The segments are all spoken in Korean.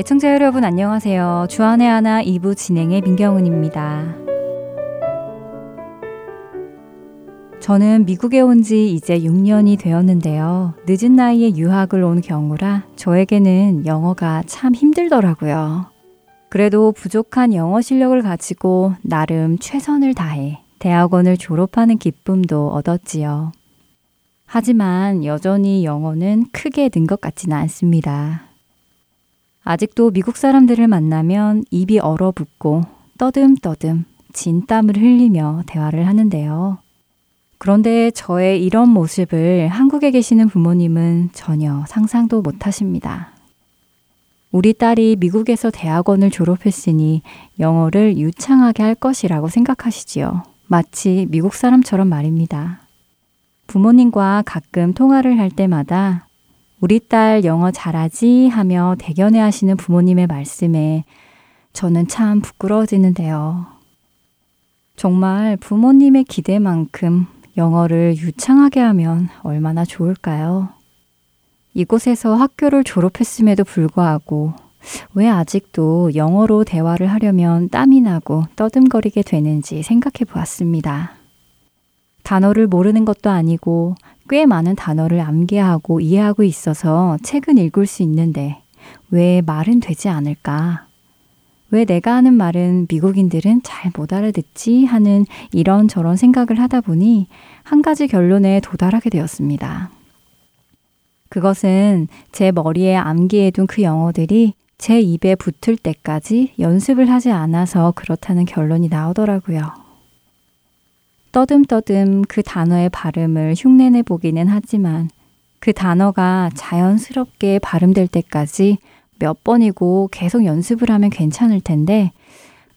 애청자 여러분 안녕하세요. 주안의 하나 2부 진행의 민경은입니다. 저는 미국에 온 지 이제 6년이 되었는데요. 늦은 나이에 유학을 온 경우라 저에게는 영어가 참 힘들더라고요. 그래도 부족한 영어 실력을 가지고 나름 최선을 다해 대학원을 졸업하는 기쁨도 얻었지요. 하지만 여전히 영어는 크게 는 것 같지는 않습니다. 아직도 미국 사람들을 만나면 입이 얼어붙고 떠듬떠듬 진땀을 흘리며 대화를 하는데요. 그런데 저의 이런 모습을 한국에 계시는 부모님은 전혀 상상도 못 하십니다. 우리 딸이 미국에서 대학원을 졸업했으니 영어를 유창하게 할 것이라고 생각하시지요. 마치 미국 사람처럼 말입니다. 부모님과 가끔 통화를 할 때마다 우리 딸 영어 잘하지 하며 대견해 하시는 부모님의 말씀에 저는 참 부끄러워지는데요. 정말 부모님의 기대만큼 영어를 유창하게 하면 얼마나 좋을까요? 이곳에서 학교를 졸업했음에도 불구하고 왜 아직도 영어로 대화를 하려면 땀이 나고 떠듬거리게 되는지 생각해 보았습니다. 단어를 모르는 것도 아니고 꽤 많은 단어를 암기하고 이해하고 있어서 책은 읽을 수 있는데 왜 말은 되지 않을까? 왜 내가 하는 말은 미국인들은 잘 못 알아듣지 하는 이런저런 생각을 하다 보니 한 가지 결론에 도달하게 되었습니다. 그것은 제 머리에 암기해둔 그 영어들이 제 입에 붙을 때까지 연습을 하지 않아서 그렇다는 결론이 나오더라고요. 떠듬떠듬 그 단어의 발음을 흉내내 보기는 하지만 그 단어가 자연스럽게 발음될 때까지 몇 번이고 계속 연습을 하면 괜찮을 텐데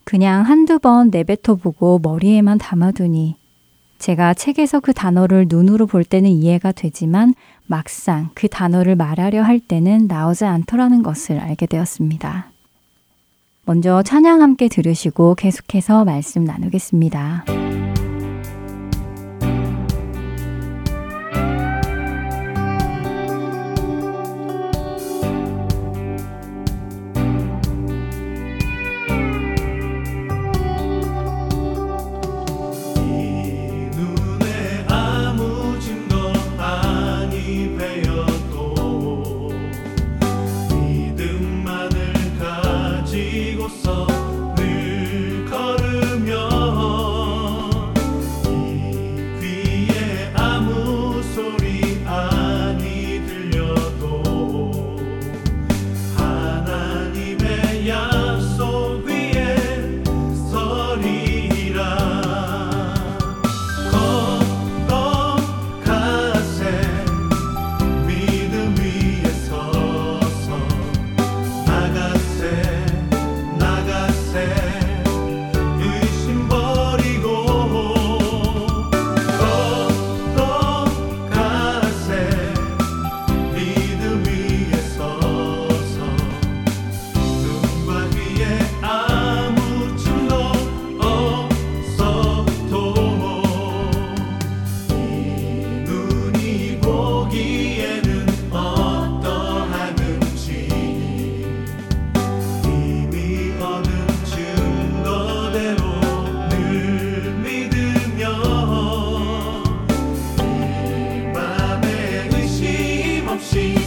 그냥 한두 번 내뱉어 보고 머리에만 담아두니 제가 책에서 그 단어를 눈으로 볼 때는 이해가 되지만 막상 그 단어를 말하려 할 때는 나오지 않더라는 것을 알게 되었습니다. 먼저 찬양 함께 들으시고 계속해서 말씀 나누겠습니다. see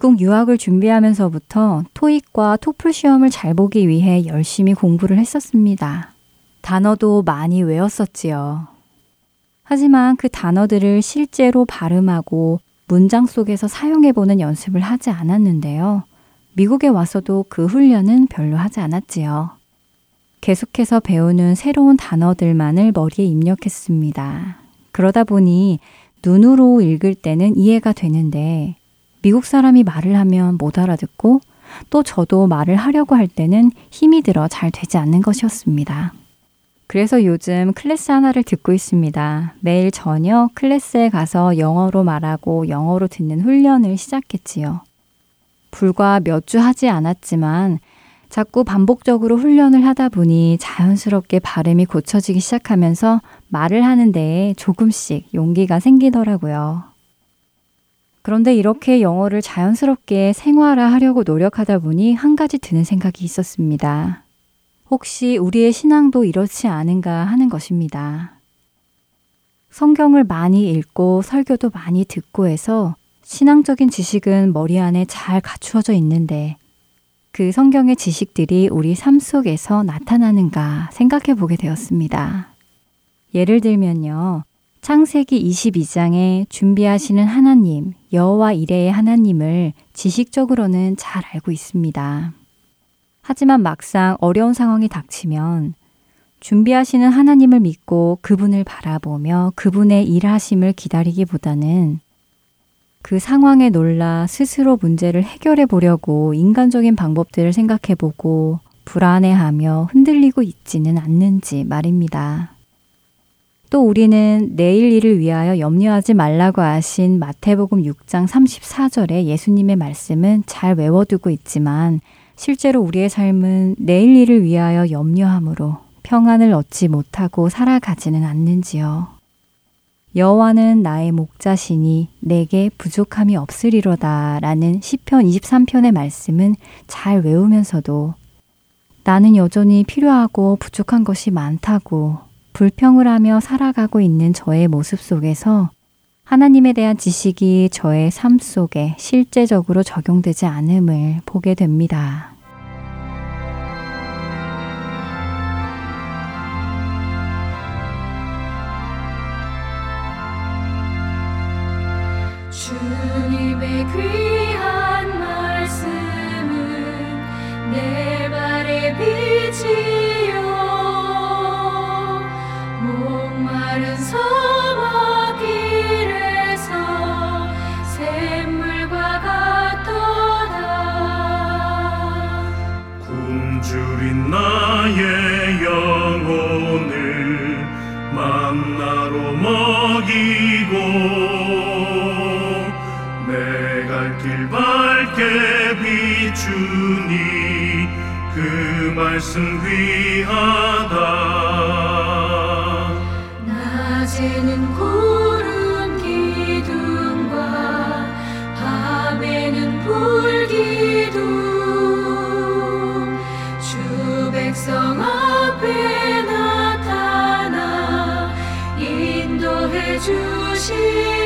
미국 유학을 준비하면서부터 토익과 토플 시험을 잘 보기 위해 열심히 공부를 했었습니다. 단어도 많이 외웠었지요. 하지만 그 단어들을 실제로 발음하고 문장 속에서 사용해보는 연습을 하지 않았는데요. 미국에 와서도 그 훈련은 별로 하지 않았지요. 계속해서 배우는 새로운 단어들만을 머리에 입력했습니다. 그러다 보니 눈으로 읽을 때는 이해가 되는데 미국 사람이 말을 하면 못 알아듣고 또 저도 말을 하려고 할 때는 힘이 들어 잘 되지 않는 것이었습니다. 그래서 요즘 클래스 하나를 듣고 있습니다. 매일 저녁 클래스에 가서 영어로 말하고 영어로 듣는 훈련을 시작했지요. 불과 몇 주 하지 않았지만 자꾸 반복적으로 훈련을 하다 보니 자연스럽게 발음이 고쳐지기 시작하면서 말을 하는 데에 조금씩 용기가 생기더라고요. 그런데 이렇게 영어를 자연스럽게 생활화하려고 노력하다 보니 한 가지 드는 생각이 있었습니다. 혹시 우리의 신앙도 이렇지 않은가 하는 것입니다. 성경을 많이 읽고 설교도 많이 듣고 해서 신앙적인 지식은 머리 안에 잘 갖추어져 있는데 그 성경의 지식들이 우리 삶 속에서 나타나는가 생각해 보게 되었습니다. 예를 들면요. 창세기 22장에 준비하시는 하나님, 여호와 이레의 하나님을 지식적으로는 잘 알고 있습니다. 하지만 막상 어려운 상황이 닥치면 준비하시는 하나님을 믿고 그분을 바라보며 그분의 일하심을 기다리기보다는 그 상황에 놀라 스스로 문제를 해결해 보려고 인간적인 방법들을 생각해 보고 불안해하며 흔들리고 있지는 않는지 말입니다. 또 우리는 내일 일을 위하여 염려하지 말라고 하신 마태복음 6장 34절의 예수님의 말씀은 잘 외워두고 있지만 실제로 우리의 삶은 내일 일을 위하여 염려함으로 평안을 얻지 못하고 살아가지는 않는지요. 여호와는 나의 목자시니 내게 부족함이 없으리로다 라는 시편 23편의 말씀은 잘 외우면서도 나는 여전히 필요하고 부족한 것이 많다고 불평을 하며 살아가고 있는 저의 모습 속에서 하나님에 대한 지식이 저의 삶 속에 실제적으로 적용되지 않음을 보게 됩니다. 나의 영혼을 만나로 먹이고 내 갈 길 밝게 비추니 그 말씀 귀하다 백성 앞에 나타나 인도해 주시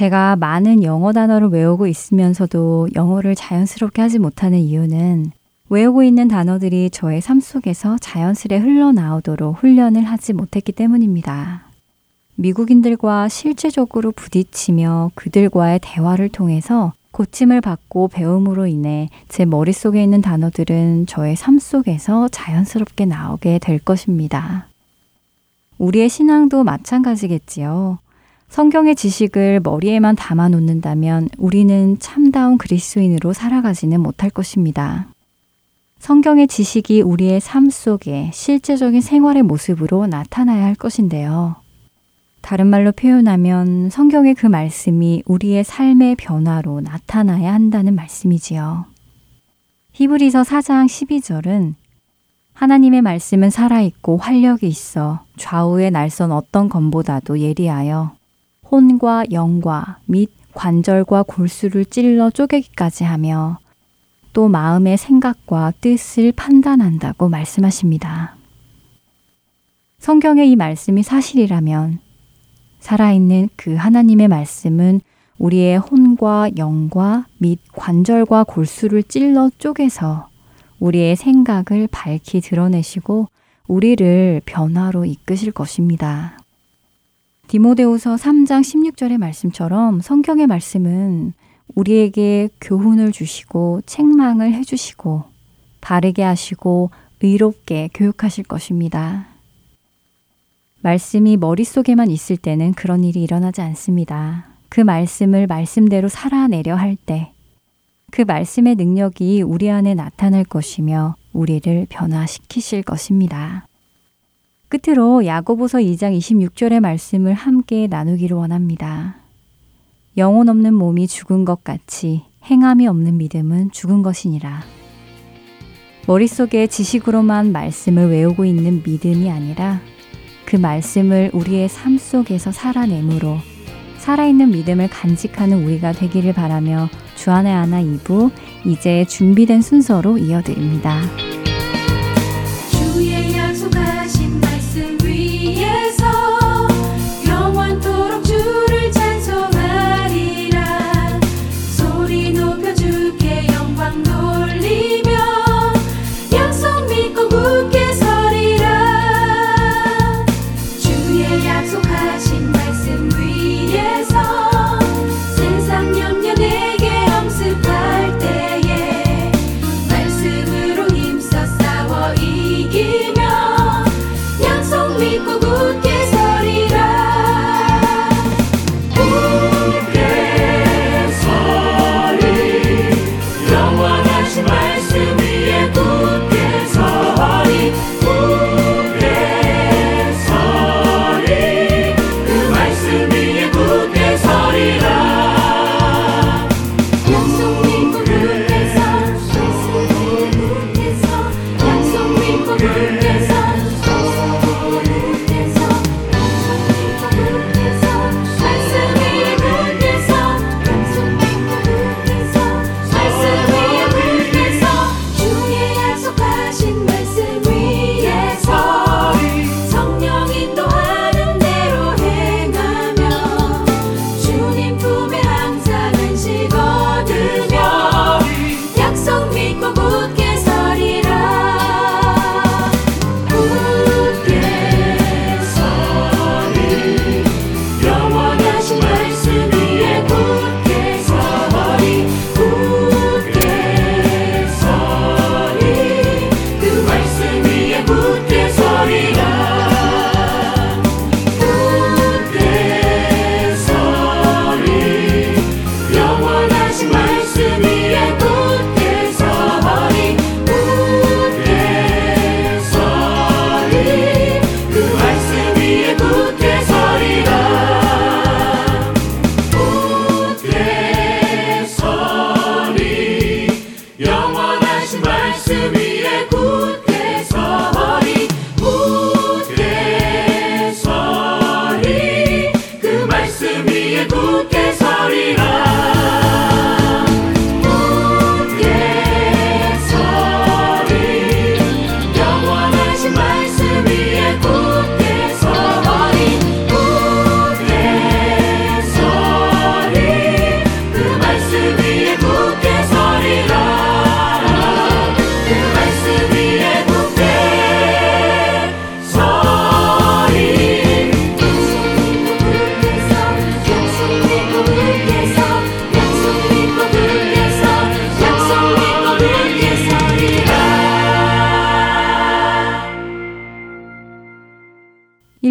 제가 많은 영어 단어를 외우고 있으면서도 영어를 자연스럽게 하지 못하는 이유는 외우고 있는 단어들이 저의 삶 속에서 자연스레 흘러나오도록 훈련을 하지 못했기 때문입니다. 미국인들과 실제적으로 부딪히며 그들과의 대화를 통해서 고침을 받고 배움으로 인해 제 머릿속에 있는 단어들은 저의 삶 속에서 자연스럽게 나오게 될 것입니다. 우리의 신앙도 마찬가지겠지요. 성경의 지식을 머리에만 담아 놓는다면 우리는 참다운 그리스도인으로 살아가지는 못할 것입니다. 성경의 지식이 우리의 삶 속에 실제적인 생활의 모습으로 나타나야 할 것인데요. 다른 말로 표현하면 성경의 그 말씀이 우리의 삶의 변화로 나타나야 한다는 말씀이지요. 히브리서 4장 12절은 하나님의 말씀은 살아있고 활력이 있어 좌우의 날선 어떤 검보다도 예리하여 혼과 영과 및 관절과 골수를 찔러 쪼개기까지 하며 또 마음의 생각과 뜻을 판단한다고 말씀하십니다. 성경의 이 말씀이 사실이라면 살아있는 그 하나님의 말씀은 우리의 혼과 영과 및 관절과 골수를 찔러 쪼개서 우리의 생각을 밝히 드러내시고 우리를 변화로 이끄실 것입니다. 디모데후서 3장 16절의 말씀처럼 성경의 말씀은 우리에게 교훈을 주시고 책망을 해 주시고 바르게 하시고 의롭게 교육하실 것입니다. 말씀이 머릿속에만 있을 때는 그런 일이 일어나지 않습니다. 그 말씀을 말씀대로 살아내려 할 때, 그 말씀의 능력이 우리 안에 나타날 것이며 우리를 변화시키실 것입니다. 끝으로 야고보서 2장 26절의 말씀을 함께 나누기를 원합니다. 영혼 없는 몸이 죽은 것 같이 행함이 없는 믿음은 죽은 것이니라. 머릿속에 지식으로만 말씀을 외우고 있는 믿음이 아니라 그 말씀을 우리의 삶 속에서 살아내므로 살아있는 믿음을 간직하는 우리가 되기를 바라며 주안의 하나 2부 이제 준비된 순서로 이어드립니다.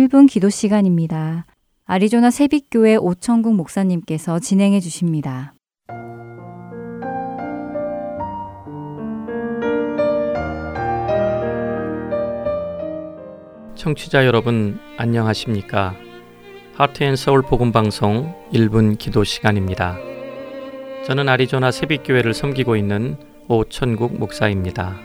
1분 기도 시간입니다. 아리조나 세빛교회 오천국 목사님께서 진행해 주십니다. 청취자 여러분 안녕하십니까? 하트앤서울 복음 방송 1분 기도 시간입니다. 저는 아리조나 세빛교회를 섬기고 있는 오천국 목사입니다.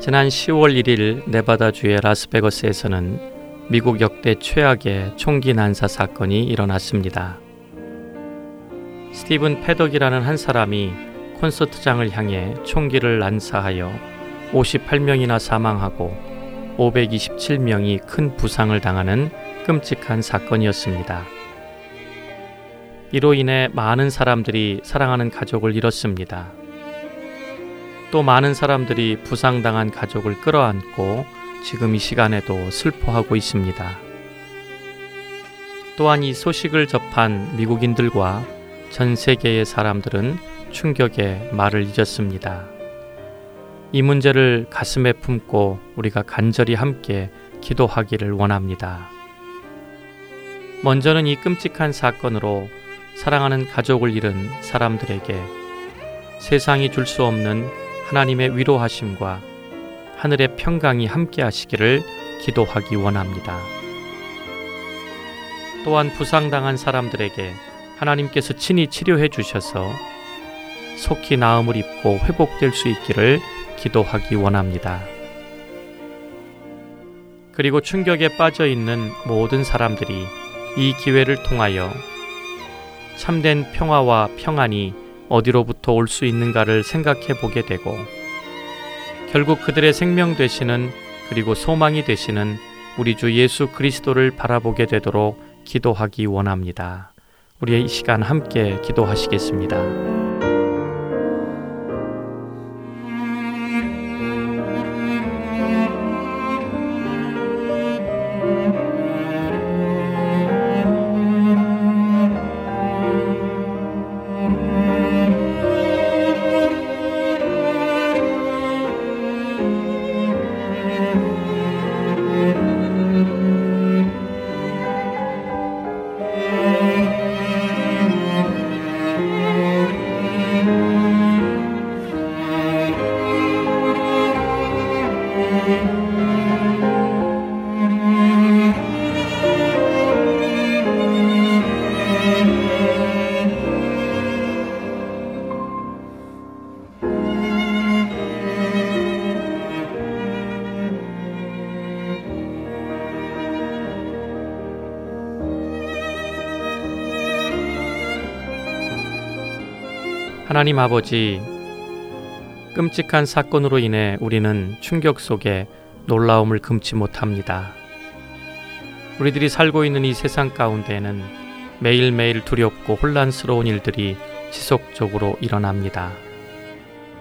지난 10월 1일 네바다주의 라스베거스에서는 미국 역대 최악의 총기 난사 사건이 일어났습니다. 스티븐 패덕이라는 한 사람이 콘서트장을 향해 총기를 난사하여 58명이나 사망하고 527명이 큰 부상을 당하는 끔찍한 사건이었습니다. 이로 인해 많은 사람들이 사랑하는 가족을 잃었습니다. 또 많은 사람들이 부상당한 가족을 끌어안고 지금 이 시간에도 슬퍼하고 있습니다. 또한 이 소식을 접한 미국인들과 전 세계의 사람들은 충격에 말을 잊었습니다. 이 문제를 가슴에 품고 우리가 간절히 함께 기도하기를 원합니다. 먼저는 이 끔찍한 사건으로 사랑하는 가족을 잃은 사람들에게 세상이 줄 수 없는 하나님의 위로하심과 하늘의 평강이 함께 하시기를 기도하기 원합니다. 또한 부상당한 사람들에게 하나님께서 친히 치료해 주셔서 속히 나음을 입고 회복될 수 있기를 기도하기 원합니다. 그리고 충격에 빠져 있는 모든 사람들이 이 기회를 통하여 참된 평화와 평안이 어디로부터 올 수 있는가를 생각해 보게 되고 결국 그들의 생명 되시는 그리고 소망이 되시는 우리 주 예수 그리스도를 바라보게 되도록 기도하기 원합니다. 우리의 이 시간 함께 기도하시겠습니다. 하나님 아버지, 끔찍한 사건으로 인해 우리는 충격 속에 놀라움을 금치 못합니다. 우리들이 살고 있는 이 세상 가운데에는 매일매일 두렵고 혼란스러운 일들이 지속적으로 일어납니다.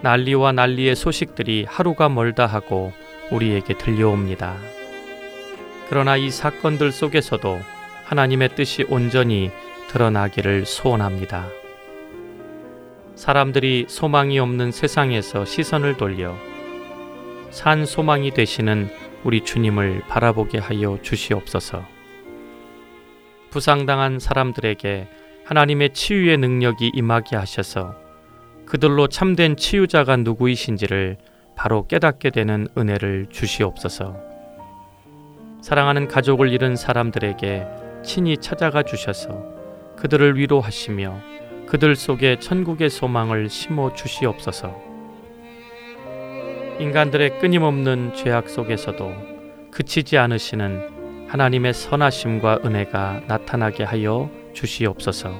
난리와 난리의 소식들이 하루가 멀다 하고 우리에게 들려옵니다. 그러나 이 사건들 속에서도 하나님의 뜻이 온전히 드러나기를 소원합니다. 사람들이 소망이 없는 세상에서 시선을 돌려 산 소망이 되시는 우리 주님을 바라보게 하여 주시옵소서. 부상당한 사람들에게 하나님의 치유의 능력이 임하게 하셔서 그들로 참된 치유자가 누구이신지를 바로 깨닫게 되는 은혜를 주시옵소서. 사랑하는 가족을 잃은 사람들에게 친히 찾아가 주셔서 그들을 위로하시며 그들 속에 천국의 소망을 심어 주시옵소서. 인간들의 끊임없는 죄악 속에서도 그치지 않으시는 하나님의 선하심과 은혜가 나타나게 하여 주시옵소서.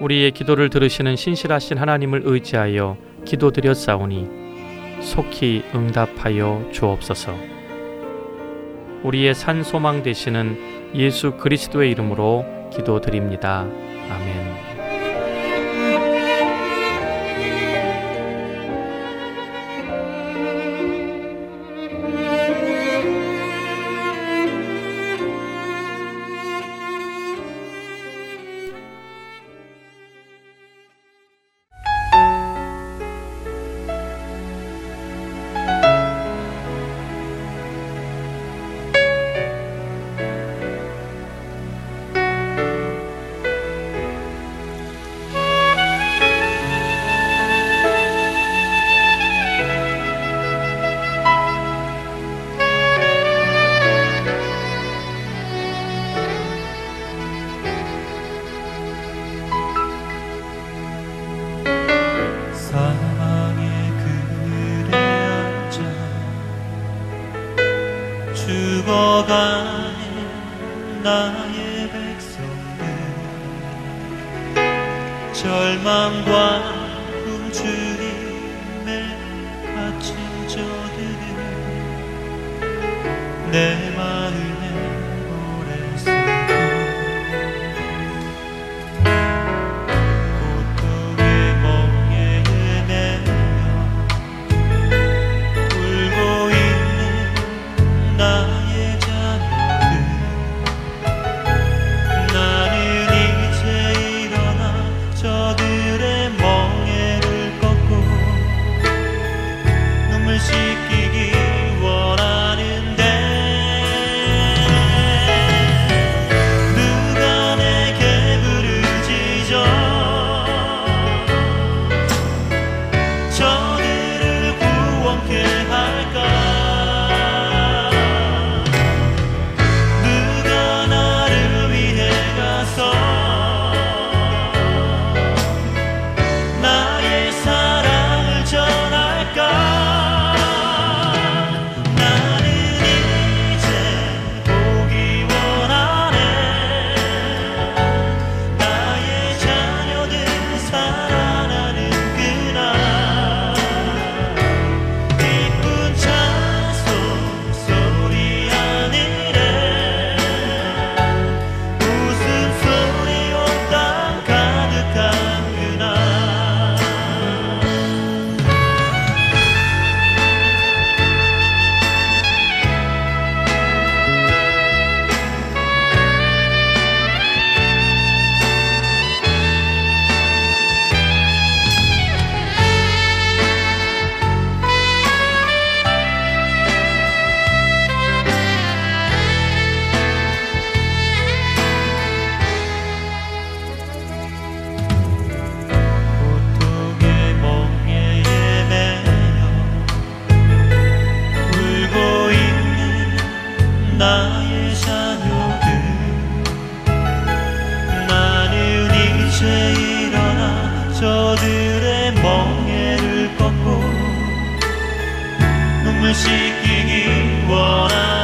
우리의 기도를 들으시는 신실하신 하나님을 의지하여 기도드렸사오니 속히 응답하여 주옵소서. 우리의 산 소망 되시는 예수 그리스도의 이름으로 기도드립니다. 아멘. 저들의 멍해를 꺾고 눈물 씻기기 원한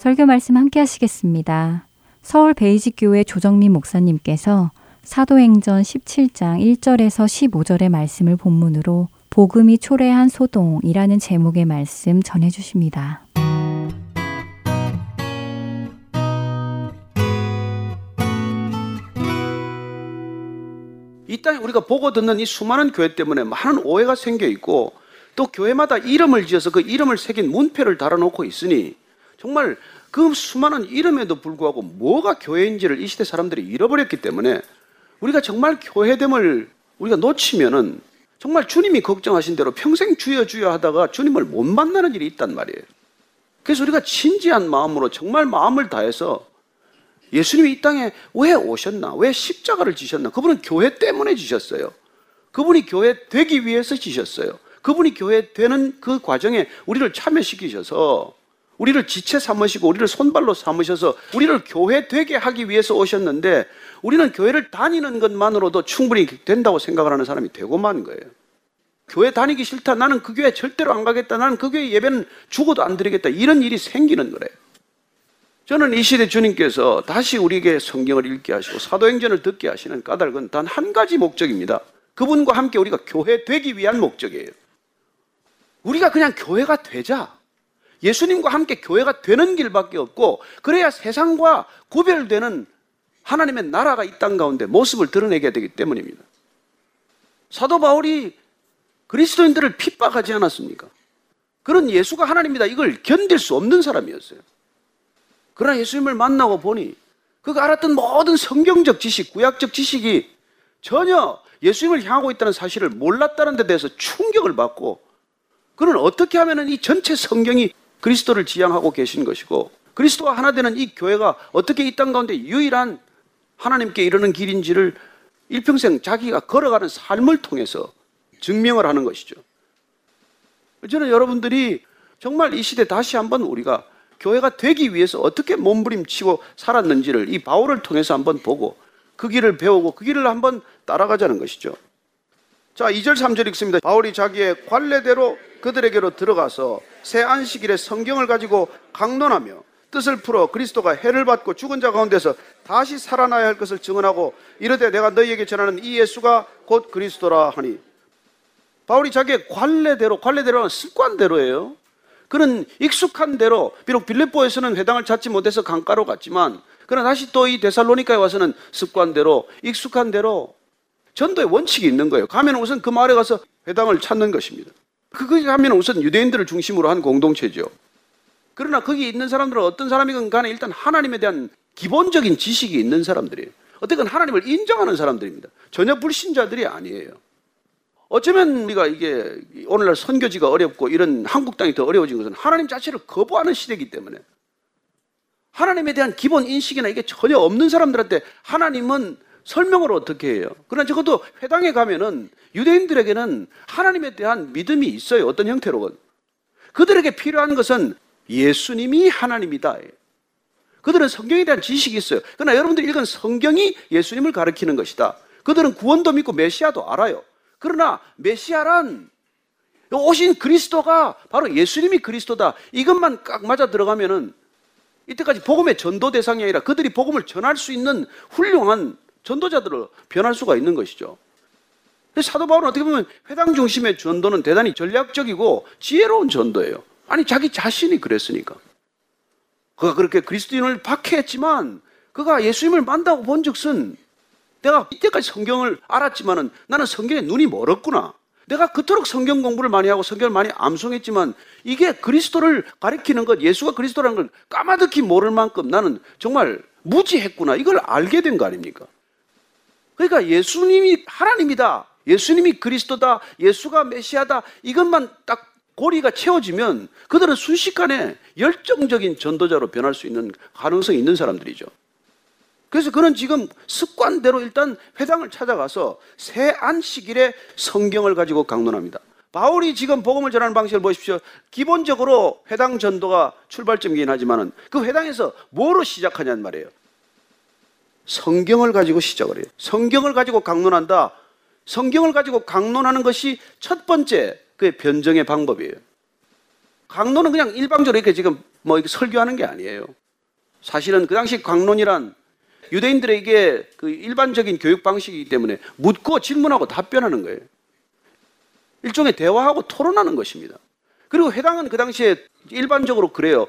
설교 말씀 함께 하시겠습니다. 서울 베이직교회 조정민 목사님께서 사도행전 17장 1절에서 15절의 말씀을 본문으로 복음이 초래한 소동이라는 제목의 말씀 전해 주십니다. 이 땅에 우리가 보고 듣는 이 수많은 교회 때문에 많은 오해가 생겨 있고 또 교회마다 이름을 지어서 그 이름을 새긴 문패를 달아놓고 있으니 정말 그 수많은 이름에도 불구하고 뭐가 교회인지를 이 시대 사람들이 잃어버렸기 때문에 우리가 정말 교회됨을 우리가 놓치면은 정말 주님이 걱정하신 대로 평생 주여 주여 하다가 주님을 못 만나는 일이 있단 말이에요. 그래서 우리가 진지한 마음으로 정말 마음을 다해서 예수님이 이 땅에 왜 오셨나? 왜 십자가를 지셨나? 그분은 교회 때문에 지셨어요. 그분이 교회 되기 위해서 지셨어요. 그분이 교회 되는 그 과정에 우리를 참여시키셔서 우리를 지체 삼으시고 우리를 손발로 삼으셔서 우리를 교회 되게 하기 위해서 오셨는데 우리는 교회를 다니는 것만으로도 충분히 된다고 생각을 하는 사람이 되고 만 거예요. 교회 다니기 싫다. 나는 그 교회 절대로 안 가겠다. 나는 그 교회 예배는 죽어도 안 드리겠다. 이런 일이 생기는 거래요. 저는 이 시대 주님께서 다시 우리에게 성경을 읽게 하시고 사도행전을 듣게 하시는 까닭은 단 한 가지 목적입니다. 그분과 함께 우리가 교회 되기 위한 목적이에요. 우리가 그냥 교회가 되자. 예수님과 함께 교회가 되는 길밖에 없고 그래야 세상과 구별되는 하나님의 나라가 이 땅 가운데 모습을 드러내게 되기 때문입니다. 사도 바울이 그리스도인들을 핍박하지 않았습니까? 그런 예수가 하나님이다. 이걸 견딜 수 없는 사람이었어요. 그러나 예수님을 만나고 보니 그가 알았던 모든 성경적 지식, 구약적 지식이 전혀 예수님을 향하고 있다는 사실을 몰랐다는 데 대해서 충격을 받고 그는 어떻게 하면 이 전체 성경이 그리스도를 지향하고 계신 것이고 그리스도와 하나 되는 이 교회가 어떻게 이 땅 가운데 유일한 하나님께 이르는 길인지를 일평생 자기가 걸어가는 삶을 통해서 증명을 하는 것이죠. 저는 여러분들이 정말 이 시대 다시 한번 우리가 교회가 되기 위해서 어떻게 몸부림치고 살았는지를 이 바울을 통해서 한번 보고 그 길을 배우고 그 길을 한번 따라가자는 것이죠. 자, 2절 3절 읽습니다. 바울이 자기의 관례대로 그들에게로 들어가서 새 안식일에 성경을 가지고 강론하며 뜻을 풀어 그리스도가 해를 받고 죽은 자 가운데서 다시 살아나야 할 것을 증언하고 이르되 내가 너희에게 전하는 이 예수가 곧 그리스도라 하니 바울이 자기의 관례대로 관례대로는 습관대로예요. 그는 익숙한 대로 비록 빌립보에서는 회당을 찾지 못해서 강가로 갔지만 그러나 다시 또 이 데살로니카에 와서는 습관대로 익숙한 대로 전도의 원칙이 있는 거예요. 가면 우선 그 마을에 가서 회당을 찾는 것입니다. 그것이 하면 우선 유대인들을 중심으로 한 공동체죠. 그러나 거기 있는 사람들은 어떤 사람이건 간에 일단 하나님에 대한 기본적인 지식이 있는 사람들이에요. 어쨌든 하나님을 인정하는 사람들입니다. 전혀 불신자들이 아니에요. 어쩌면 우리가 이게 오늘날 선교지가 어렵고 이런 한국 땅이 더 어려워진 것은 하나님 자체를 거부하는 시대이기 때문에 하나님에 대한 기본 인식이나 이게 전혀 없는 사람들한테 하나님은 설명을 어떻게 해요? 그러나 적어도 회당에 가면은 유대인들에게는 하나님에 대한 믿음이 있어요. 어떤 형태로건. 그들에게 필요한 것은 예수님이 하나님이다. 그들은 성경에 대한 지식이 있어요. 그러나 여러분들이 읽은 성경이 예수님을 가리키는 것이다. 그들은 구원도 믿고 메시아도 알아요. 그러나 메시아란 오신 그리스도가 바로 예수님이 그리스도다. 이것만 깍 맞아 들어가면은 이때까지 복음의 전도 대상이 아니라 그들이 복음을 전할 수 있는 훌륭한 전도자들을 변할 수가 있는 것이죠. 사도 바울은 어떻게 보면 회당 중심의 전도는 대단히 전략적이고 지혜로운 전도예요. 아니 자기 자신이 그랬으니까. 그가 그렇게 그리스도인을 박해했지만 그가 예수님을 만나고 본 적은 내가 이때까지 성경을 알았지만은 나는 성경에 눈이 멀었구나. 내가 그토록 성경 공부를 많이 하고 성경을 많이 암송했지만 이게 그리스도를 가리키는 것, 예수가 그리스도라는 걸 까마득히 모를 만큼 나는 정말 무지했구나. 이걸 알게 된 거 아닙니까? 그러니까 예수님이 하나님이다. 예수님이 그리스도다. 예수가 메시아다. 이것만 딱 고리가 채워지면 그들은 순식간에 열정적인 전도자로 변할 수 있는 가능성이 있는 사람들이죠. 그래서 그는 지금 습관대로 일단 회당을 찾아가서 새 안식일에 성경을 가지고 강론합니다. 바울이 지금 복음을 전하는 방식을 보십시오. 기본적으로 회당 전도가 출발점이긴 하지만은 그 회당에서 뭐로 시작하냐는 말이에요. 성경을 가지고 시작을 해요. 성경을 가지고 강론한다. 성경을 가지고 강론하는 것이 첫 번째 그의 변정의 방법이에요. 강론은 그냥 일방적으로 이렇게 지금 뭐 이렇게 설교하는 게 아니에요. 사실은 그 당시 강론이란 유대인들에게 그 일반적인 교육 방식이기 때문에 묻고 질문하고 답변하는 거예요. 일종의 대화하고 토론하는 것입니다. 그리고 회당은 그 당시에 일반적으로 그래요.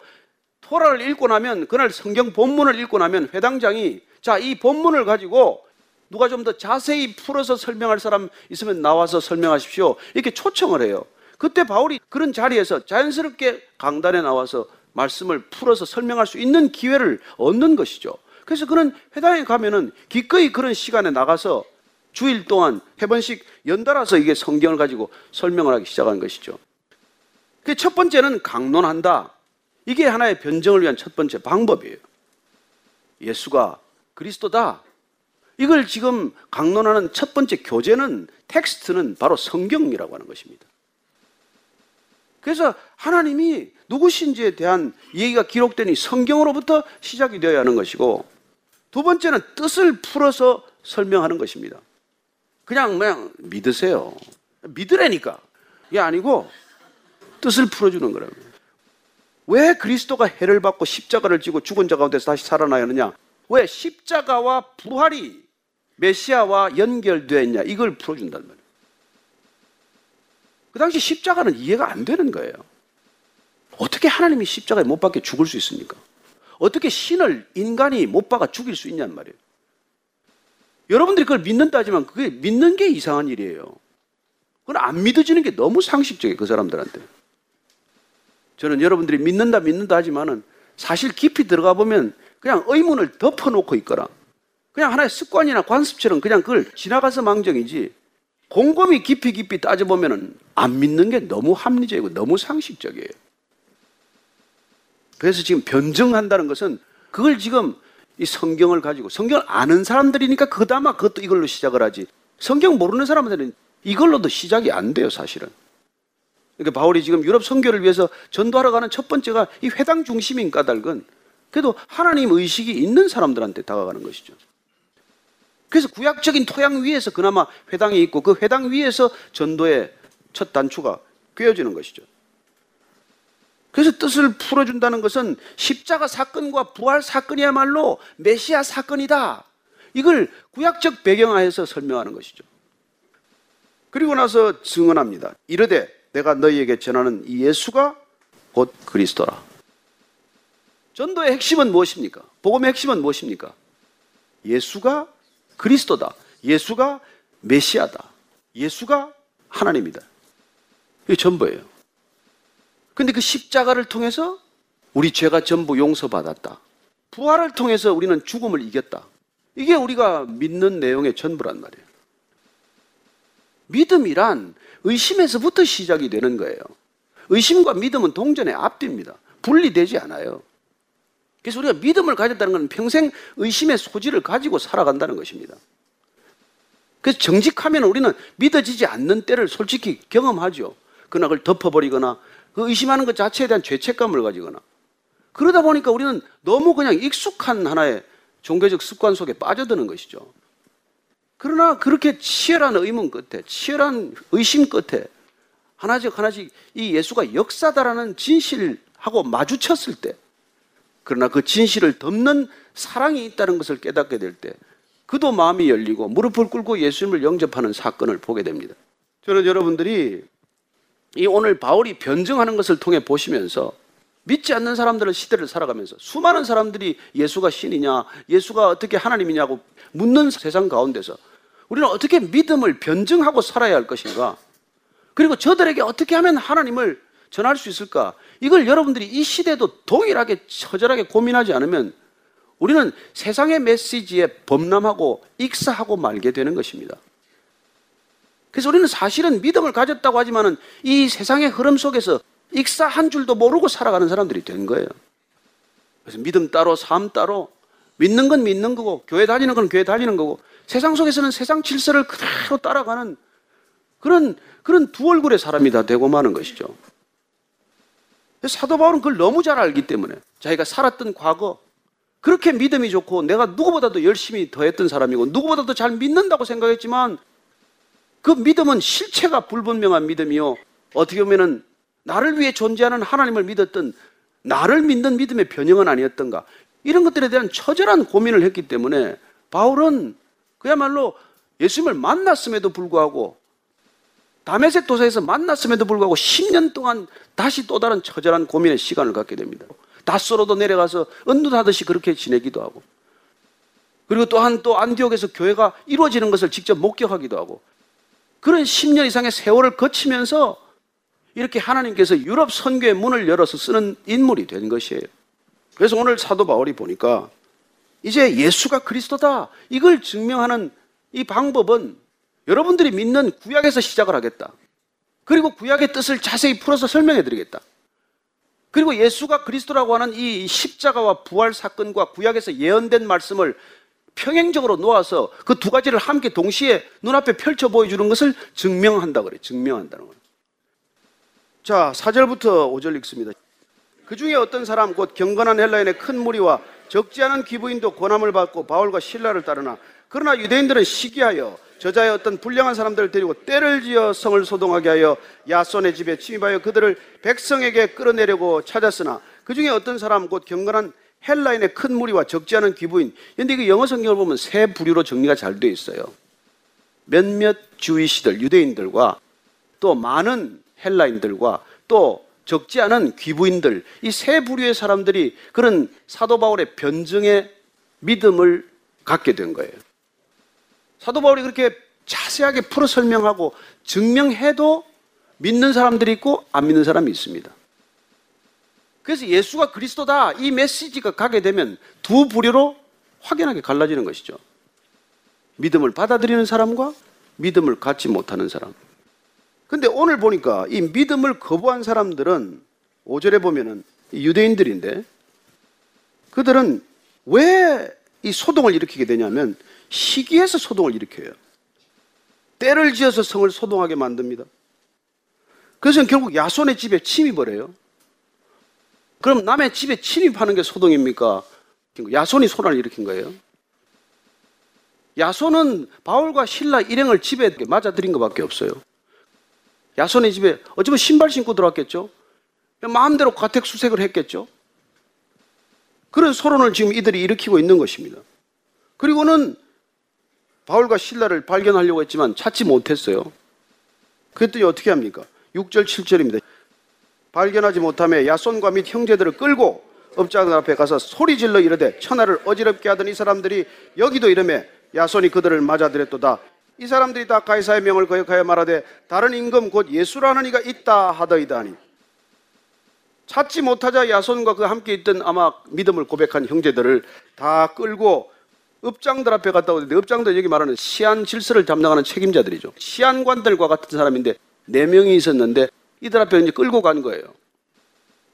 토라를 읽고 나면 그날 성경 본문을 읽고 나면 회당장이 자, 이 본문을 가지고 누가 좀 더 자세히 풀어서 설명할 사람 있으면 나와서 설명하십시오. 이렇게 초청을 해요. 그때 바울이 그런 자리에서 자연스럽게 강단에 나와서 말씀을 풀어서 설명할 수 있는 기회를 얻는 것이죠. 그래서 그는 회당에 가면은 기꺼이 그런 시간에 나가서 주일 동안 세 번씩 연달아서 이게 성경을 가지고 설명을 하기 시작한 것이죠. 그 첫 번째는 강론한다. 이게 하나의 변정을 위한 첫 번째 방법이에요. 예수가 그리스도다. 이걸 지금 강론하는 첫 번째 교재는 텍스트는 바로 성경이라고 하는 것입니다. 그래서 하나님이 누구신지에 대한 얘기가 기록되니 성경으로부터 시작이 되어야 하는 것이고 두 번째는 뜻을 풀어서 설명하는 것입니다. 그냥 그냥 믿으세요. 믿으라니까. 이게 아니고 뜻을 풀어주는 거라고. 왜 그리스도가 해를 받고 십자가를 지고 죽은 자 가운데서 다시 살아나야 하느냐? 왜 십자가와 부활이 메시아와 연결되어 있냐? 이걸 풀어준단 말이에요. 그 당시 십자가는 이해가 안 되는 거예요. 어떻게 하나님이 십자가에 못 박혀 죽을 수 있습니까? 어떻게 신을 인간이 못 박아 죽일 수 있냔 말이에요. 여러분들이 그걸 믿는다 하지만 그게 믿는 게 이상한 일이에요. 그건 안 믿어지는 게 너무 상식적이에요, 그 사람들한테. 저는 여러분들이 믿는다, 믿는다 하지만은 사실 깊이 들어가 보면 그냥 의문을 덮어놓고 있거나 그냥 하나의 습관이나 관습처럼 그냥 그걸 지나가서 망정이지 곰곰이 깊이 깊이 따져보면은 안 믿는 게 너무 합리적이고 너무 상식적이에요. 그래서 지금 변증한다는 것은 그걸 지금 이 성경을 가지고 성경을 아는 사람들이니까 그나마 그것도 이걸로 시작을 하지. 성경 모르는 사람들은 이걸로도 시작이 안 돼요, 사실은. 그러니까 바울이 지금 유럽 선교를 위해서 전도하러 가는 첫 번째가 이 회당 중심인 까닭은 그래도 하나님 의식이 있는 사람들한테 다가가는 것이죠. 그래서 구약적인 토양 위에서 그나마 회당이 있고 그 회당 위에서 전도의 첫 단추가 꿰어지는 것이죠. 그래서 뜻을 풀어준다는 것은 십자가 사건과 부활 사건이야말로 메시아 사건이다. 이걸 구약적 배경하에서 설명하는 것이죠. 그리고 나서 증언합니다. 이르되 내가 너희에게 전하는 이 예수가 곧 그리스도라. 전도의 핵심은 무엇입니까? 복음의 핵심은 무엇입니까? 예수가 그리스도다. 예수가 메시아다. 예수가 하나님이다. 이게 전부예요. 근데 그 십자가를 통해서 우리 죄가 전부 용서받았다. 부활을 통해서 우리는 죽음을 이겼다. 이게 우리가 믿는 내용의 전부란 말이에요. 믿음이란 의심에서부터 시작이 되는 거예요. 의심과 믿음은 동전의 앞뒤입니다. 분리되지 않아요. 그래서 우리가 믿음을 가졌다는 것은 평생 의심의 소지를 가지고 살아간다는 것입니다. 그래서 정직하면 우리는 믿어지지 않는 때를 솔직히 경험하죠. 그러나 그걸 덮어버리거나 그 의심하는 것 자체에 대한 죄책감을 가지거나 그러다 보니까 우리는 너무 그냥 익숙한 하나의 종교적 습관 속에 빠져드는 것이죠. 그러나 그렇게 치열한 의문 끝에, 치열한 의심 끝에 하나씩 하나씩 이 예수가 역사다라는 진실하고 마주쳤을 때, 그러나 그 진실을 덮는 사랑이 있다는 것을 깨닫게 될 때, 그도 마음이 열리고 무릎을 꿇고 예수님을 영접하는 사건을 보게 됩니다. 저는 여러분들이 이 오늘 바울이 변증하는 것을 통해 보시면서 믿지 않는 사람들은 시대를 살아가면서 수많은 사람들이 예수가 신이냐, 예수가 어떻게 하나님이냐고 묻는 세상 가운데서 우리는 어떻게 믿음을 변증하고 살아야 할 것인가? 그리고 저들에게 어떻게 하면 하나님을 전할 수 있을까? 이걸 여러분들이 이 시대도 동일하게 처절하게 고민하지 않으면 우리는 세상의 메시지에 범람하고 익사하고 말게 되는 것입니다. 그래서 우리는 사실은 믿음을 가졌다고 하지만은 이 세상의 흐름 속에서 익사한 줄도 모르고 살아가는 사람들이 된 거예요. 그래서 믿음 따로 삶 따로 믿는 건 믿는 거고 교회 다니는 건 교회 다니는 거고 세상 속에서는 세상 질서를 그대로 따라가는 그런 그런 두 얼굴의 사람이 다 되고 마는 것이죠. 사도 바울은 그걸 너무 잘 알기 때문에 자기가 살았던 과거 그렇게 믿음이 좋고 내가 누구보다도 열심히 더했던 사람이고 누구보다도 잘 믿는다고 생각했지만 그 믿음은 실체가 불분명한 믿음이요. 어떻게 보면은 나를 위해 존재하는 하나님을 믿었던 나를 믿는 믿음의 변형은 아니었던가. 이런 것들에 대한 처절한 고민을 했기 때문에 바울은 그야말로 예수님을 만났음에도 불구하고 다메섹 도사에서 만났음에도 불구하고 10년 동안 다시 또 다른 처절한 고민의 시간을 갖게 됩니다. 낯서로도 내려가서 은둔하듯이 그렇게 지내기도 하고 그리고 또한 또 안디옥에서 교회가 이루어지는 것을 직접 목격하기도 하고 그런 10년 이상의 세월을 거치면서 이렇게 하나님께서 유럽 선교의 문을 열어서 쓰는 인물이 된 것이에요. 그래서 오늘 사도 바울이 보니까 이제 예수가 그리스도다. 이걸 증명하는 이 방법은 여러분들이 믿는 구약에서 시작을 하겠다. 그리고 구약의 뜻을 자세히 풀어서 설명해 드리겠다. 그리고 예수가 그리스도라고 하는 이 십자가와 부활 사건과 구약에서 예언된 말씀을 평행적으로 놓아서 그 두 가지를 함께 동시에 눈앞에 펼쳐 보여주는 것을 증명한다 그래. 증명한다는 거예요. 자, 4절부터 5절 읽습니다. 그 중에 어떤 사람 곧 경건한 헬라인의 큰 무리와 적지 않은 기부인도 권함을 받고 바울과 신라를 따르나 그러나 유대인들은 시기하여 저자의 어떤 불량한 사람들을 데리고 때를 지어 성을 소동하게 하여 야손의 집에 침입하여 그들을 백성에게 끌어내려고 찾았으나 그 중에 어떤 사람 곧 경건한 헬라인의 큰 무리와 적지 않은 기부인. 그런데 이거 영어 성경을 보면 세 부류로 정리가 잘 되어 있어요. 몇몇 주이시들, 유대인들과 또 많은 헬라인들과 또 적지 않은 귀부인들, 이 세 부류의 사람들이 그런 사도 바울의 변증의 믿음을 갖게 된 거예요. 사도 바울이 그렇게 자세하게 풀어 설명하고 증명해도 믿는 사람들이 있고 안 믿는 사람이 있습니다. 그래서 예수가 그리스도다 이 메시지가 가게 되면 두 부류로 확연하게 갈라지는 것이죠. 믿음을 받아들이는 사람과 믿음을 갖지 못하는 사람. 근데 오늘 보니까 이 믿음을 거부한 사람들은 5절에 보면은 유대인들인데 그들은 왜 이 소동을 일으키게 되냐면 시기에서 소동을 일으켜요. 때를 지어서 성을 소동하게 만듭니다. 그래서 결국 야손의 집에 침입을 해요. 그럼 남의 집에 침입하는 게 소동입니까? 야손이 소란을 일으킨 거예요. 야손은 바울과 신라 일행을 집에 맞아들인 것밖에 없어요. 야손의 집에 어쩌면 신발 신고 들어왔겠죠? 마음대로 가택수색을 했겠죠? 그런 소론을 지금 이들이 일으키고 있는 것입니다. 그리고는 바울과 신라를 발견하려고 했지만 찾지 못했어요. 그랬더니 어떻게 합니까? 6절, 7절입니다. 발견하지 못함에 야손과 및 형제들을 끌고 업자들 앞에 가서 소리 질러 이르되 천하를 어지럽게 하던 이 사람들이 여기도 이름에 야손이 그들을 맞아들였도다. 이 사람들이 다 가이사의 명을 거역하여 말하되 다른 임금 곧 예수라는 이가 있다 하더이다니. 찾지 못하자 야손과 그 함께 있던 아마 믿음을 고백한 형제들을 다 끌고 읍장들 앞에 갔다 오는데 읍장들 여기 말하는 시안 질서를 담당하는 책임자들이죠. 시안관들과 같은 사람인데 네 명이 있었는데 이들 앞에 이제 끌고 간 거예요.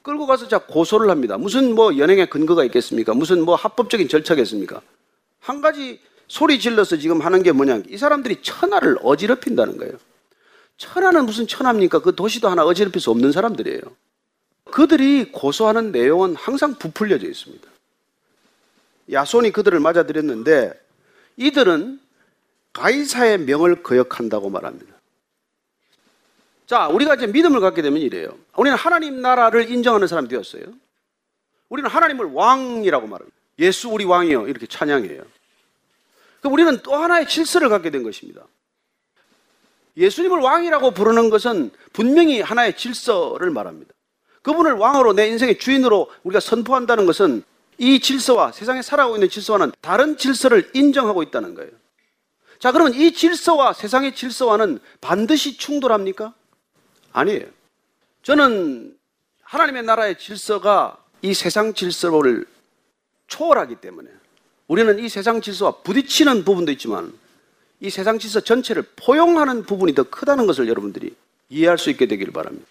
끌고 가서 자 고소를 합니다. 무슨 뭐 연행의 근거가 있겠습니까? 무슨 뭐 합법적인 절차겠습니까? 한 가지 소리 질러서 지금 하는 게 뭐냐? 이 사람들이 천하를 어지럽힌다는 거예요. 천하는 무슨 천하입니까? 그 도시도 하나 어지럽힐 수 없는 사람들이에요. 그들이 고소하는 내용은 항상 부풀려져 있습니다. 야손이 그들을 맞아들였는데 이들은 가이사의 명을 거역한다고 말합니다. 자, 우리가 이제 믿음을 갖게 되면 이래요. 우리는 하나님 나라를 인정하는 사람이 되었어요. 우리는 하나님을 왕이라고 말합니다. 예수 우리 왕이요. 이렇게 찬양해요. 그럼 우리는 또 하나의 질서를 갖게 된 것입니다. 예수님을 왕이라고 부르는 것은 분명히 하나의 질서를 말합니다. 그분을 왕으로 내 인생의 주인으로 우리가 선포한다는 것은 이 질서와 세상에 살아가고 있는 질서와는 다른 질서를 인정하고 있다는 거예요. 자, 그러면 이 질서와 세상의 질서와는 반드시 충돌합니까? 아니에요. 저는 하나님의 나라의 질서가 이 세상 질서를 초월하기 때문에 우리는 이 세상 질서와 부딪히는 부분도 있지만 이 세상 질서 전체를 포용하는 부분이 더 크다는 것을 여러분들이 이해할 수 있게 되기를 바랍니다.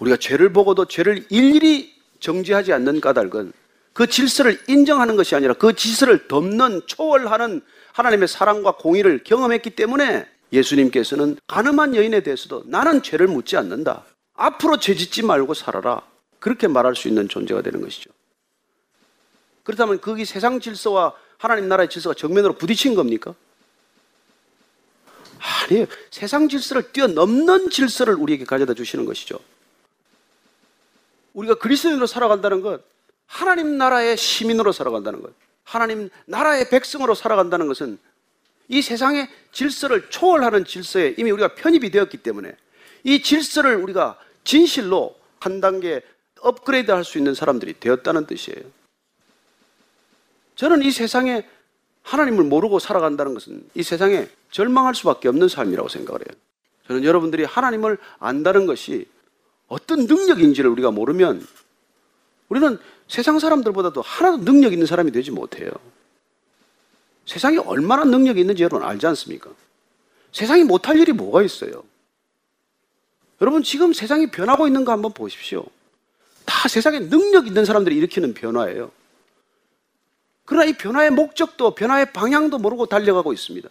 우리가 죄를 보고도 죄를 일일이 정지하지 않는 까닭은 그 질서를 인정하는 것이 아니라 그 질서를 덮는 초월하는 하나님의 사랑과 공의를 경험했기 때문에 예수님께서는 가늠한 여인에 대해서도 나는 죄를 묻지 않는다. 앞으로 죄 짓지 말고 살아라. 그렇게 말할 수 있는 존재가 되는 것이죠. 그렇다면 거기 세상 질서와 하나님 나라의 질서가 정면으로 부딪힌 겁니까? 아니에요. 세상 질서를 뛰어넘는 질서를 우리에게 가져다 주시는 것이죠. 우리가 그리스도인으로 살아간다는 것, 하나님 나라의 시민으로 살아간다는 것, 하나님 나라의 백성으로 살아간다는 것은 이 세상의 질서를 초월하는 질서에 이미 우리가 편입이 되었기 때문에 이 질서를 우리가 진실로 한 단계 업그레이드 할 수 있는 사람들이 되었다는 뜻이에요. 저는 이 세상에 하나님을 모르고 살아간다는 것은 이 세상에 절망할 수밖에 없는 삶이라고 생각을 해요. 저는 여러분들이 하나님을 안다는 것이 어떤 능력인지를 우리가 모르면 우리는 세상 사람들보다도 하나도 능력 있는 사람이 되지 못해요. 세상에 얼마나 능력이 있는지 여러분 알지 않습니까? 세상이 못할 일이 뭐가 있어요? 여러분 지금 세상이 변하고 있는 거 한번 보십시오. 다 세상에 능력 있는 사람들이 일으키는 변화예요. 그러나 이 변화의 목적도 변화의 방향도 모르고 달려가고 있습니다.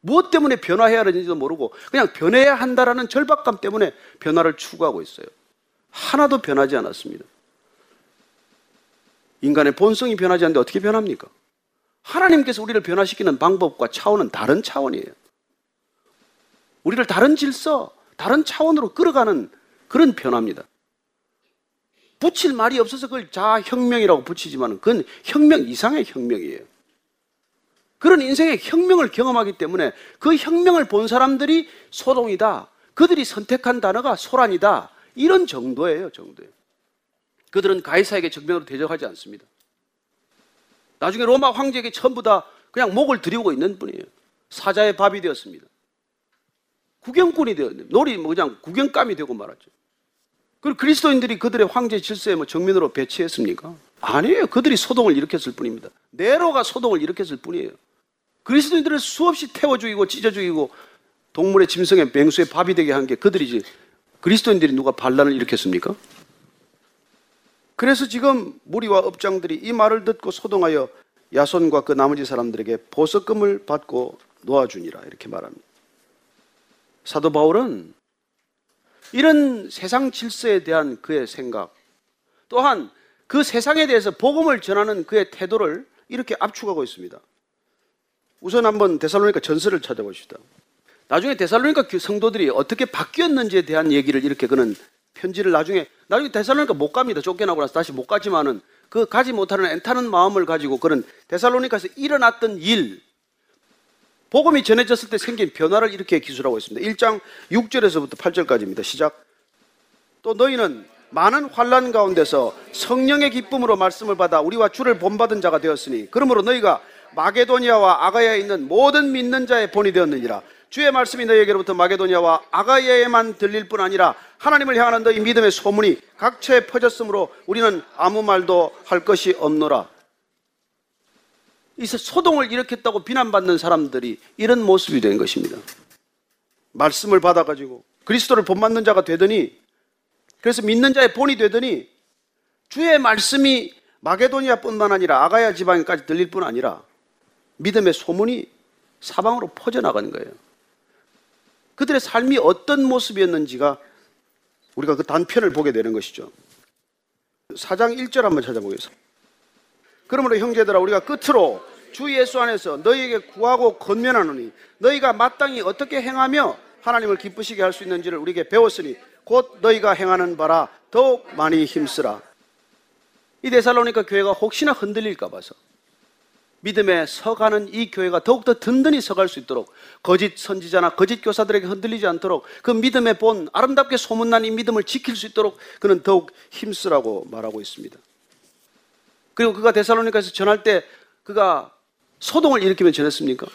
무엇 때문에 변화해야 하는지도 모르고 그냥 변해야 한다라는 절박감 때문에 변화를 추구하고 있어요. 하나도 변하지 않았습니다. 인간의 본성이 변하지 않는데 어떻게 변합니까? 하나님께서 우리를 변화시키는 방법과 차원은 다른 차원이에요. 우리를 다른 질서, 다른 차원으로 끌어가는 그런 변화입니다. 붙일 말이 없어서 그걸 자혁명이라고 붙이지만 그건 혁명 이상의 혁명이에요. 그런 인생의 혁명을 경험하기 때문에 그 혁명을 본 사람들이 소동이다. 그들이 선택한 단어가 소란이다. 이런 정도예요, 정도예요. 그들은 가이사에게 정면으로 대적하지 않습니다. 나중에 로마 황제에게 전부 다 그냥 목을 들이고 있는 분이에요. 사자의 밥이 되었습니다. 구경꾼이 되었는데 놀이 뭐 그냥 구경감이 되고 말았죠. 그리고 그리스도인들이 그들의 황제 질서에 뭐 정면으로 배치했습니까? 아니에요. 그들이 소동을 일으켰을 뿐입니다. 네로가 소동을 일으켰을 뿐이에요. 그리스도인들을 수없이 태워 죽이고 찢어 죽이고 동물의 짐승의 맹수의 밥이 되게 한 게 그들이지. 그리스도인들이 누가 반란을 일으켰습니까? 그래서 지금 무리와 업장들이 이 말을 듣고 소동하여 야손과 그 나머지 사람들에게 보석금을 받고 놓아주니라 이렇게 말합니다. 사도 바울은 이런 세상 질서에 대한 그의 생각, 또한 그 세상에 대해서 복음을 전하는 그의 태도를 이렇게 압축하고 있습니다. 우선 한번 데살로니가 전설을 찾아보시다. 나중에 데살로니가 성도들이 어떻게 바뀌었는지에 대한 얘기를 이렇게 그는 편지를 나중에 나중에 데살로니가 못 갑니다. 쫓겨나고 나서 다시 못 가지만은 그 가지 못하는 애타는 마음을 가지고 그는 데살로니카에서 일어났던 일 복음이 전해졌을 때 생긴 변화를 이렇게 기술하고 있습니다. 1장 6절에서부터 8절까지입니다. 시작. 또 너희는 많은 환란 가운데서 성령의 기쁨으로 말씀을 받아 우리와 주를 본받은 자가 되었으니 그러므로 너희가 마게도니아와 아가야에 있는 모든 믿는 자의 본이 되었느니라. 주의 말씀이 너희에게로부터 마게도니아와 아가야에만 들릴 뿐 아니라 하나님을 향하는 너희 믿음의 소문이 각처에 퍼졌으므로 우리는 아무 말도 할 것이 없노라. 이 소동을 일으켰다고 비난받는 사람들이 이런 모습이 된 것입니다. 말씀을 받아가지고 그리스도를 본받는 자가 되더니 그래서 믿는 자의 본이 되더니 주의 말씀이 마게도니아뿐만 아니라 아가야 지방까지 들릴 뿐 아니라 믿음의 소문이 사방으로 퍼져나가는 거예요. 그들의 삶이 어떤 모습이었는지가 우리가 그 단편을 보게 되는 것이죠. 4장 1절 한번 찾아보겠습니다. 그러므로 형제들아 우리가 끝으로 주 예수 안에서 너희에게 구하고 건면하노니 너희가 마땅히 어떻게 행하며 하나님을 기쁘시게 할 수 있는지를 우리에게 배웠으니 곧 너희가 행하는 바라 더욱 많이 힘쓰라. 이 데살로니가 교회가 혹시나 흔들릴까 봐서 믿음에 서가는 이 교회가 더욱더 든든히 서갈 수 있도록 거짓 선지자나 거짓 교사들에게 흔들리지 않도록 그 믿음의 본 아름답게 소문난 이 믿음을 지킬 수 있도록 그는 더욱 힘쓰라고 말하고 있습니다. 그리고 그가 데살로니카에서 전할 때 그가 소동을 일으키면 전했습니까?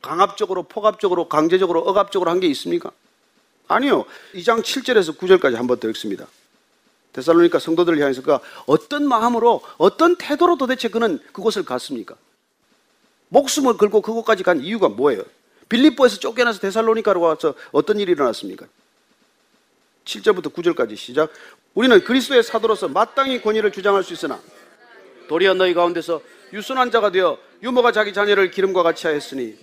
강압적으로, 폭압적으로, 강제적으로, 억압적으로 한 게 있습니까? 아니요. 2장 7절에서 9절까지 한 번 더 읽습니다. 데살로니가 성도들을 향해서 그가 어떤 마음으로 어떤 태도로 도대체 그는 그곳을 갔습니까? 목숨을 걸고 그곳까지 간 이유가 뭐예요? 빌립보에서 쫓겨나서 데살로니카로 와서 어떤 일이 일어났습니까? 7절부터 9절까지 시작. 우리는 그리스도의 사도로서 마땅히 권위를 주장할 수 있으나 도리어 너희 가운데서 유순한 자가 되어 유모가 자기 자녀를 기름과 같이 하였으니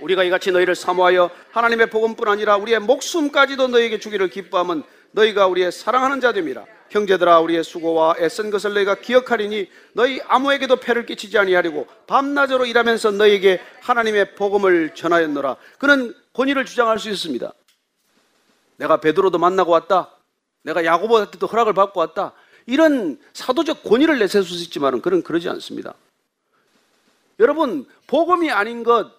우리가 이같이 너희를 사모하여 하나님의 복음뿐 아니라 우리의 목숨까지도 너희에게 주기를 기뻐함은 너희가 우리의 사랑하는 자 됨이라 형제들아 우리의 수고와 애쓴 것을 너희가 기억하리니 너희 아무에게도 폐를 끼치지 아니하려고 밤낮으로 일하면서 너희에게 하나님의 복음을 전하였노라. 그는 권위를 주장할 수 있습니다. 내가 베드로도 만나고 왔다. 내가 야고보한테도 허락을 받고 왔다. 이런 사도적 권위를 내세울 수 있지만 그는 그러지 않습니다. 여러분 복음이 아닌 것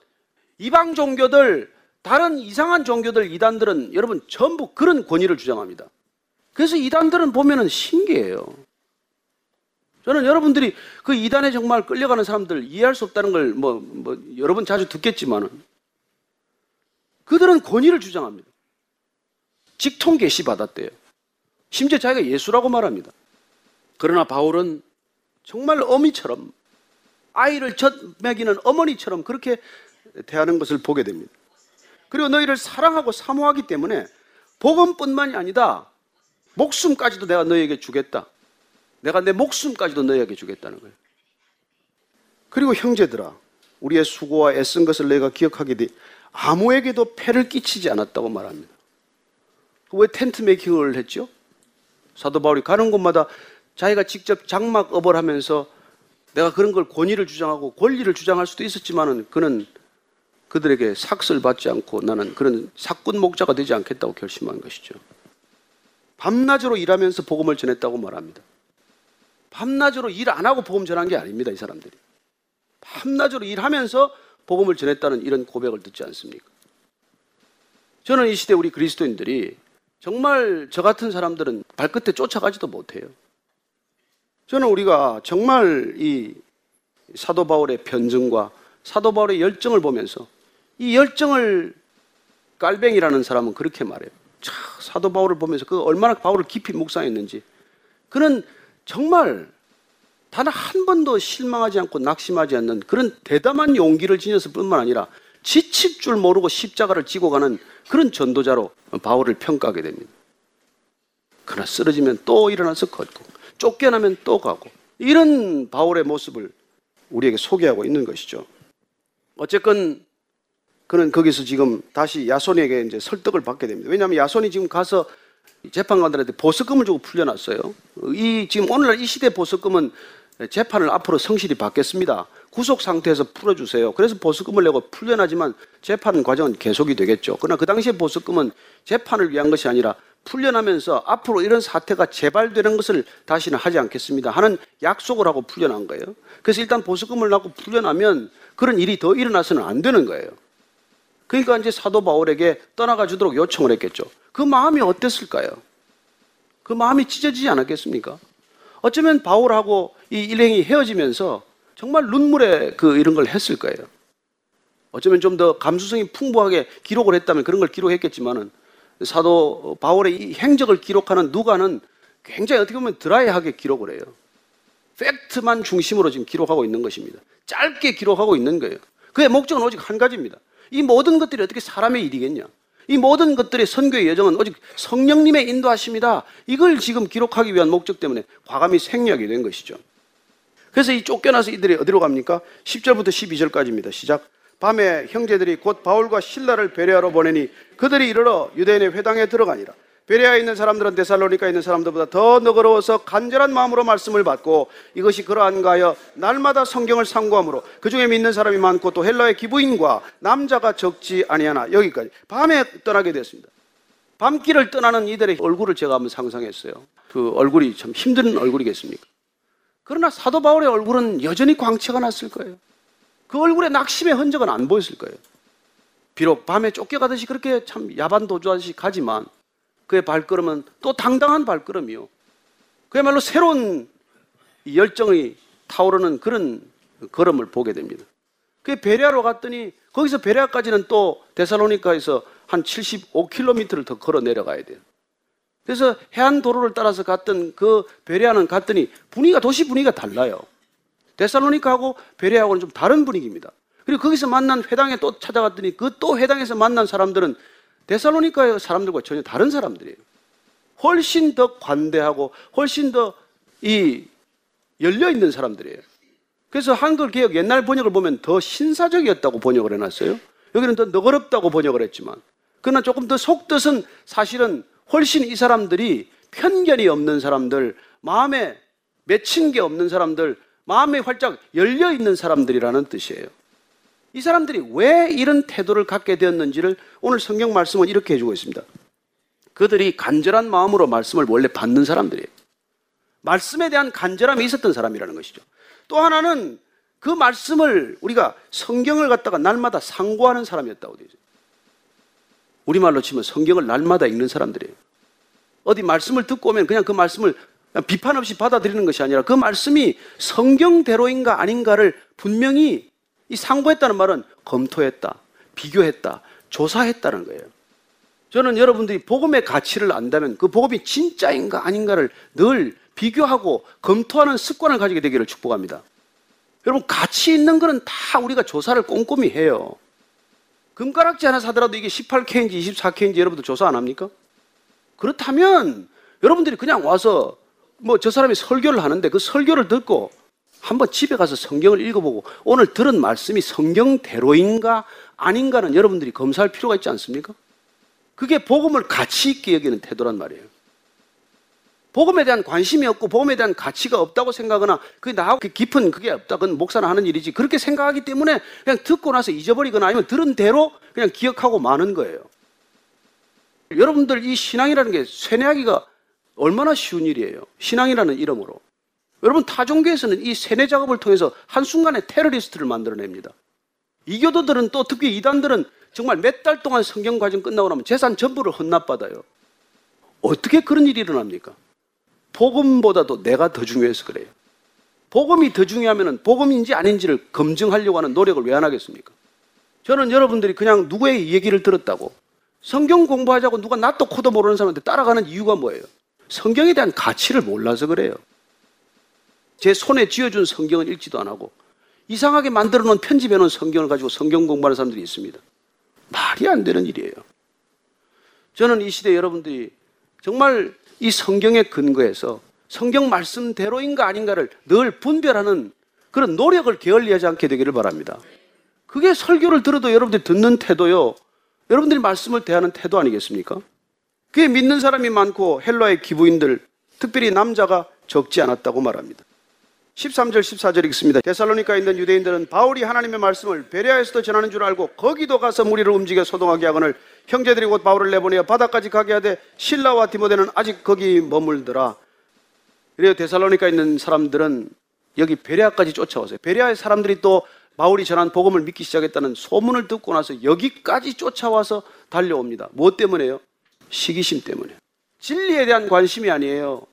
이방 종교들 다른 이상한 종교들 이단들은 여러분 전부 그런 권위를 주장합니다. 그래서 이단들은 보면은 신기해요. 저는 여러분들이 그 이단에 정말 끌려가는 사람들 이해할 수 없다는 걸 뭐, 뭐, 여러 번 자주 듣겠지만은 그들은 권위를 주장합니다. 직통 계시 받았대요. 심지어 자기가 예수라고 말합니다. 그러나 바울은 정말 어미처럼 아이를 젖 먹이는 어머니처럼 그렇게 대하는 것을 보게 됩니다. 그리고 너희를 사랑하고 사모하기 때문에 복음뿐만이 아니다. 목숨까지도 내가 너희에게 주겠다. 내가 내 목숨까지도 너희에게 주겠다는 거예요. 그리고 형제들아, 우리의 수고와 애쓴 것을 내가 기억하게 돼 아무에게도 폐를 끼치지 않았다고 말합니다. 왜 텐트 메이킹을 했죠? 사도 바울이 가는 곳마다 자기가 직접 장막 업을 하면서 내가 그런 걸 권위를 주장하고 권리를 주장할 수도 있었지만은 그는 그들에게 삭슬 받지 않고 나는 그런 사꾼 목자가 되지 않겠다고 결심한 것이죠. 밤낮으로 일하면서 복음을 전했다고 말합니다. 밤낮으로 일 안 하고 복음 전한 게 아닙니다, 이 사람들이. 밤낮으로 일하면서 복음을 전했다는 이런 고백을 듣지 않습니까? 저는 이 시대 우리 그리스도인들이 정말 저 같은 사람들은 발끝에 쫓아가지도 못해요. 저는 우리가 정말 이 사도 바울의 변증과 사도 바울의 열정을 보면서 이 열정을 깔뱅이라는 사람은 그렇게 말해요. 차, 사도 바울을 보면서 그 얼마나 바울을 깊이 묵상했는지 그는 정말 단 한 번도 실망하지 않고 낙심하지 않는 그런 대담한 용기를 지녔을 뿐만 아니라 지칠 줄 모르고 십자가를 지고 가는 그런 전도자로 바울을 평가하게 됩니다. 그러나 쓰러지면 또 일어나서 걷고 쫓겨나면 또 가고 이런 바울의 모습을 우리에게 소개하고 있는 것이죠. 어쨌건 그는 거기서 지금 다시 야손에게 이제 설득을 받게 됩니다. 왜냐하면 야손이 지금 가서 재판관들한테 보석금을 주고 풀려났어요. 이 지금 오늘날 이 시대 보석금은 재판을 앞으로 성실히 받겠습니다. 구속 상태에서 풀어주세요. 그래서 보석금을 내고 풀려나지만 재판 과정은 계속이 되겠죠. 그러나 그 당시에 보석금은 재판을 위한 것이 아니라 풀려나면서 앞으로 이런 사태가 재발되는 것을 다시는 하지 않겠습니다 하는 약속을 하고 풀려난 거예요. 그래서 일단 보석금을拿고 풀려나면 그런 일이 더 일어나서는 안 되는 거예요. 그러니까 이제 사도 바울에게 떠나가 주도록 요청을 했겠죠. 그 마음이 어땠을까요? 그 마음이 찢어지지 않았겠습니까? 어쩌면 바울하고 이 일행이 헤어지면서 정말 눈물에 그 이런 걸 했을 거예요. 어쩌면 좀 더 감수성이 풍부하게 기록을 했다면 그런 걸 기록했겠지만은 사도 바울의 이 행적을 기록하는 누가는 굉장히 어떻게 보면 드라이하게 기록을 해요. 팩트만 중심으로 지금 기록하고 있는 것입니다. 짧게 기록하고 있는 거예요. 그의 목적은 오직 한 가지입니다. 이 모든 것들이 어떻게 사람의 일이겠냐? 이 모든 것들의 선교의 여정은 오직 성령님의 인도하십니다. 이걸 지금 기록하기 위한 목적 때문에 과감히 생략이 된 것이죠. 그래서 이 쫓겨나서 이들이 어디로 갑니까? 10절부터 12절까지입니다. 시작. 밤에 형제들이 곧 바울과 신라를 베레아로 보내니 그들이 이르러 유대인의 회당에 들어가니라. 베레아에 있는 사람들은 데살로니카에 있는 사람들보다 더 너그러워서 간절한 마음으로 말씀을 받고 이것이 그러한가 하여 날마다 성경을 상고함으로 그 중에 믿는 사람이 많고 또 헬라의 기부인과 남자가 적지 아니하나 여기까지 밤에 떠나게 됐습니다. 밤길을 떠나는 이들의 얼굴을 제가 한번 상상했어요. 그 얼굴이 참 힘든 얼굴이겠습니까? 그러나 사도 바울의 얼굴은 여전히 광채가 났을 거예요. 그 얼굴에 낙심의 흔적은 안 보였을 거예요. 비록 밤에 쫓겨가듯이 그렇게 참 야반 도주하듯이 가지만 그의 발걸음은 또 당당한 발걸음이요. 그야말로 새로운 열정이 타오르는 그런 걸음을 보게 됩니다. 그 베레아로 갔더니 거기서 베레아까지는 또 데살로니카에서 한 75km를 더 걸어 내려가야 돼요. 그래서 해안 도로를 따라서 갔던 그 베레아는 갔더니 분위기가 도시 분위기가 달라요. 데살로니카하고 베레아하고는 좀 다른 분위기입니다. 그리고 거기서 만난 회당에 또 찾아갔더니 그 또 회당에서 만난 사람들은 데살로니카의 사람들과 전혀 다른 사람들이에요. 훨씬 더 관대하고 훨씬 더 이 열려 있는 사람들이에요. 그래서 한글 개혁 옛날 번역을 보면 더 신사적이었다고 번역을 해놨어요. 여기는 더 너그럽다고 번역을 했지만 그러나 조금 더 속뜻은 사실은 훨씬 이 사람들이 편견이 없는 사람들, 마음에 맺힌 게 없는 사람들, 마음에 활짝 열려 있는 사람들이라는 뜻이에요. 이 사람들이 왜 이런 태도를 갖게 되었는지를 오늘 성경 말씀은 이렇게 해주고 있습니다. 그들이 간절한 마음으로 말씀을 원래 받는 사람들이에요. 말씀에 대한 간절함이 있었던 사람이라는 것이죠. 또 하나는 그 말씀을 우리가 성경을 갖다가 날마다 상고하는 사람이었다고 있어요. 우리말로 치면 성경을 날마다 읽는 사람들이에요. 어디 말씀을 듣고 오면 그냥 그 말씀을 비판 없이 받아들이는 것이 아니라 그 말씀이 성경대로인가 아닌가를 분명히 이 상고했다는 말은 검토했다, 비교했다, 조사했다는 거예요. 저는 여러분들이 복음의 가치를 안다면 그 복음이 진짜인가 아닌가를 늘 비교하고 검토하는 습관을 가지게 되기를 축복합니다. 여러분, 가치 있는 거는 다 우리가 조사를 꼼꼼히 해요. 금가락지 하나 사더라도 이게 18K인지 24K인지 여러분들 조사 안 합니까? 그렇다면 여러분들이 그냥 와서 뭐 저 사람이 설교를 하는데 그 설교를 듣고 한번 집에 가서 성경을 읽어보고 오늘 들은 말씀이 성경대로인가 아닌가는 여러분들이 검사할 필요가 있지 않습니까? 그게 복음을 가치 있게 여기는 태도란 말이에요. 복음에 대한 관심이 없고 복음에 대한 가치가 없다고 생각하거나 그게 나하고 깊은 그게 없다. 그건 목사는 하는 일이지. 그렇게 생각하기 때문에 그냥 듣고 나서 잊어버리거나 아니면 들은 대로 그냥 기억하고 마는 거예요. 여러분들 이 신앙이라는 게 세뇌하기가 얼마나 쉬운 일이에요. 신앙이라는 이름으로. 여러분 타종교에서는 이 세뇌 작업을 통해서 한순간에 테러리스트를 만들어냅니다. 이교도들은 또 특히 이단들은 정말 몇 달 동안 성경 과정 끝나고 나면 재산 전부를 헌납받아요. 어떻게 그런 일이 일어납니까? 복음보다도 내가 더 중요해서 그래요. 복음이 더 중요하면 복음인지 아닌지를 검증하려고 하는 노력을 왜 안 하겠습니까? 저는 여러분들이 그냥 누구의 얘기를 들었다고 성경 공부하자고 누가 낯도 코도 모르는 사람한테 따라가는 이유가 뭐예요? 성경에 대한 가치를 몰라서 그래요. 제 손에 쥐어준 성경을 읽지도 안 하고 이상하게 만들어 놓은 편집해 놓은 성경을 가지고 성경 공부하는 사람들이 있습니다. 말이 안 되는 일이에요. 저는 이 시대 여러분들이 정말 이 성경의 근거에서 성경 말씀대로인가 아닌가를 늘 분별하는 그런 노력을 게을리하지 않게 되기를 바랍니다. 그게 설교를 들어도 여러분들이 듣는 태도요. 여러분들이 말씀을 대하는 태도 아니겠습니까? 그게 믿는 사람이 많고 헬라의 기부인들, 특별히 남자가 적지 않았다고 말합니다. 13절 14절 읽습니다. 데살로니카에 있는 유대인들은 바울이 하나님의 말씀을 베레아에서도 전하는 줄 알고 거기도 가서 무리를 움직여 소동하게 하거늘 형제들이 곧 바울을 내보내어 바다까지 가게 하되 신라와 디모데는 아직 거기 머물더라. 그래요 데살로니카에 있는 사람들은 여기 베레아까지 쫓아왔어요. 베레아의 사람들이 또 바울이 전한 복음을 믿기 시작했다는 소문을 듣고 나서 여기까지 쫓아와서 달려옵니다. 무엇 때문에요? 시기심 때문에. 진리에 대한 관심이 아니에요.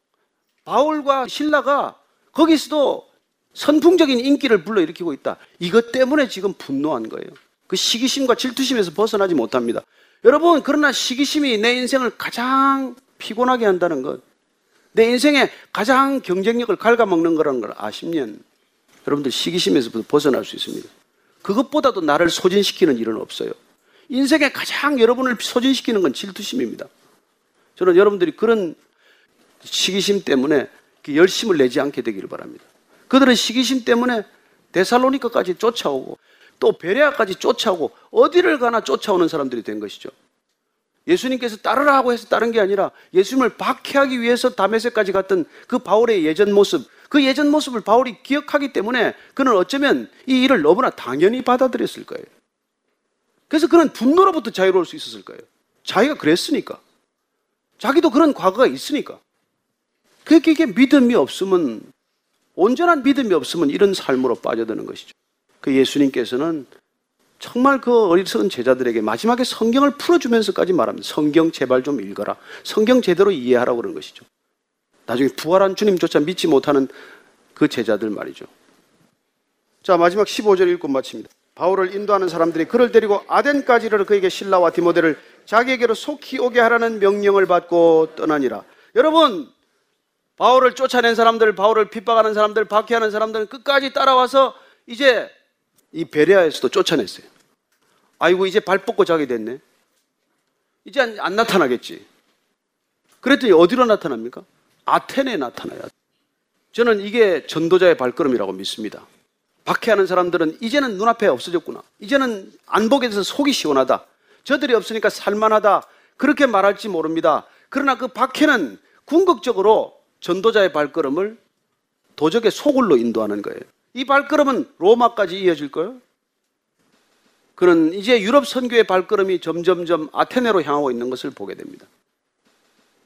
바울과 신라가 거기서도 선풍적인 인기를 불러일으키고 있다. 이것 때문에 지금 분노한 거예요. 그 시기심과 질투심에서 벗어나지 못합니다. 여러분, 그러나 시기심이 내 인생을 가장 피곤하게 한다는 것, 내 인생에 가장 경쟁력을 갉아먹는 거라는 걸 아시면 여러분들 시기심에서 벗어날 수 있습니다. 그것보다도 나를 소진시키는 일은 없어요. 인생에 가장 여러분을 소진시키는 건 질투심입니다. 저는 여러분들이 그런 시기심 때문에 열심을 내지 않게 되기를 바랍니다. 그들은 시기심 때문에 데살로니카까지 쫓아오고 또 베레아까지 쫓아오고 어디를 가나 쫓아오는 사람들이 된 것이죠. 예수님께서 따르라 하고 해서 따른 게 아니라 예수님을 박해하기 위해서 다메섹까지 갔던 그 바울의 예전 모습, 그 예전 모습을 바울이 기억하기 때문에 그는 어쩌면 이 일을 너무나 당연히 받아들였을 거예요. 그래서 그는 분노로부터 자유로울 수 있었을 거예요. 자기가 그랬으니까. 자기도 그런 과거가 있으니까. 그게 믿음이 없으면, 온전한 믿음이 없으면 이런 삶으로 빠져드는 것이죠. 그 예수님께서는 정말 그 어리석은 제자들에게 마지막에 성경을 풀어주면서까지 말합니다. 성경 제발 좀 읽어라. 성경 제대로 이해하라고 그런 것이죠. 나중에 부활한 주님조차 믿지 못하는 그 제자들 말이죠. 자, 마지막 15절 읽고 마칩니다. 바울을 인도하는 사람들이 그를 데리고 아덴까지 를 그에게 신라와 디모데를 자기에게로 속히 오게 하라는 명령을 받고 떠나니라. 여러분, 바울을 쫓아낸 사람들, 바울을 핍박하는 사람들, 박해하는 사람들은 끝까지 따라와서 이제 이 베레아에서도 쫓아냈어요. 아이고, 이제 발 뻗고 자게 됐네. 이제 안, 안 나타나겠지. 그랬더니 어디로 나타납니까? 아테네에 나타나요. 저는 이게 전도자의 발걸음이라고 믿습니다. 박해하는 사람들은 이제는 눈앞에 없어졌구나. 이제는 안 보게 돼서 속이 시원하다. 저들이 없으니까 살만하다. 그렇게 말할지 모릅니다. 그러나 그 박해는 궁극적으로 전도자의 발걸음을 도적의 소굴로 인도하는 거예요. 이 발걸음은 로마까지 이어질 거예요. 그는 이제 유럽 선교의 발걸음이 점점점 아테네로 향하고 있는 것을 보게 됩니다.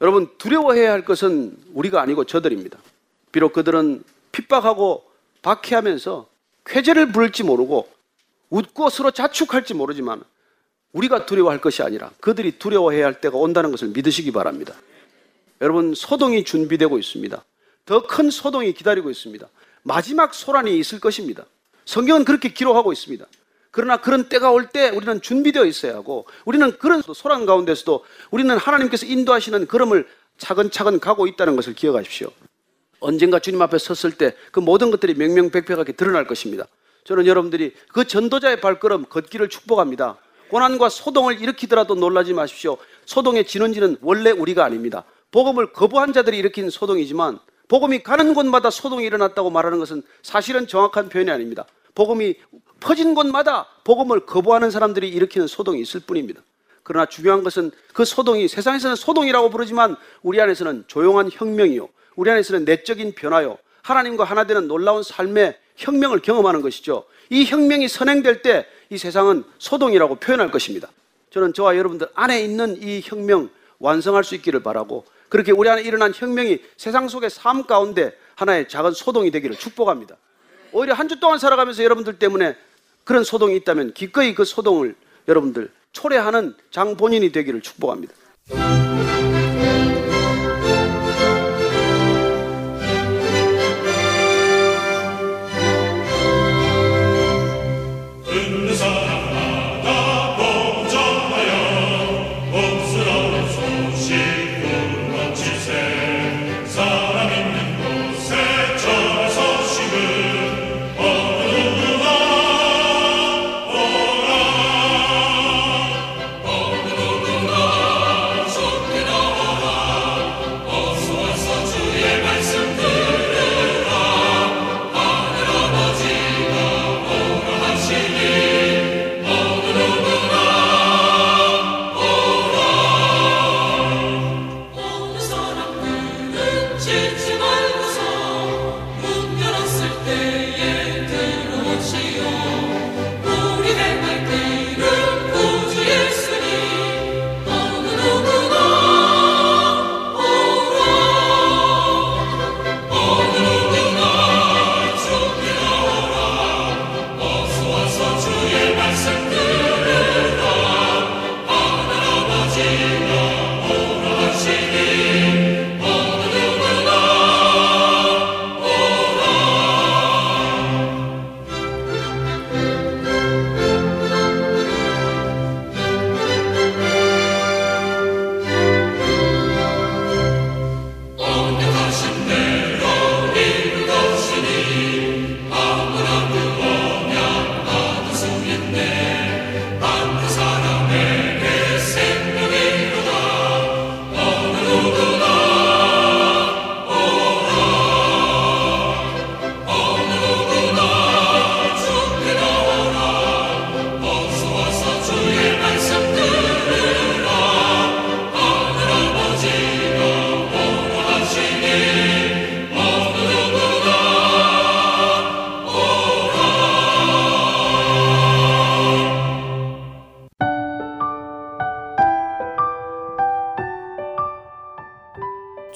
여러분 두려워해야 할 것은 우리가 아니고 저들입니다. 비록 그들은 핍박하고 박해하면서 쾌재를 부를지 모르고 웃고 서로 자축할지 모르지만 우리가 두려워할 것이 아니라 그들이 두려워해야 할 때가 온다는 것을 믿으시기 바랍니다. 여러분 소동이 준비되고 있습니다. 더 큰 소동이 기다리고 있습니다. 마지막 소란이 있을 것입니다. 성경은 그렇게 기록하고 있습니다. 그러나 그런 때가 올 때 우리는 준비되어 있어야 하고 우리는 그런 소란 가운데서도 우리는 하나님께서 인도하시는 걸음을 차근차근 가고 있다는 것을 기억하십시오. 언젠가 주님 앞에 섰을 때 그 모든 것들이 명명백백하게 드러날 것입니다. 저는 여러분들이 그 전도자의 발걸음 걷기를 축복합니다. 고난과 소동을 일으키더라도 놀라지 마십시오. 소동의 진원지는 원래 우리가 아닙니다. 복음을 거부한 자들이 일으킨 소동이지만 복음이 가는 곳마다 소동이 일어났다고 말하는 것은 사실은 정확한 표현이 아닙니다. 복음이 퍼진 곳마다 복음을 거부하는 사람들이 일으키는 소동이 있을 뿐입니다. 그러나 중요한 것은 그 소동이 세상에서는 소동이라고 부르지만 우리 안에서는 조용한 혁명이요. 우리 안에서는 내적인 변화요. 하나님과 하나 되는 놀라운 삶의 혁명을 경험하는 것이죠. 이 혁명이 선행될 때 이 세상은 소동이라고 표현할 것입니다. 저는 저와 여러분들 안에 있는 이 혁명 완성할 수 있기를 바라고 그렇게 우리 안에 일어난 혁명이 세상 속의 삶 가운데 하나의 작은 소동이 되기를 축복합니다. 오히려 한 주 동안 살아가면서 여러분들 때문에 그런 소동이 있다면 기꺼이 그 소동을 여러분들 초래하는 장 본인이 되기를 축복합니다.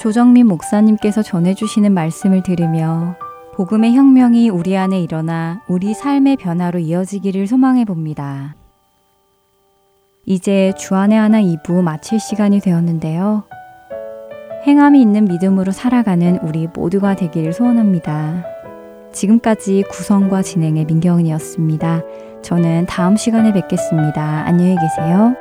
조정민 목사님께서 전해주시는 말씀을 들으며 복음의 혁명이 우리 안에 일어나 우리 삶의 변화로 이어지기를 소망해 봅니다. 이제 주안의 하나 2부 마칠 시간이 되었는데요. 행함이 있는 믿음으로 살아가는 우리 모두가 되기를 소원합니다. 지금까지 구성과 진행의 민경은이었습니다. 저는 다음 시간에 뵙겠습니다. 안녕히 계세요.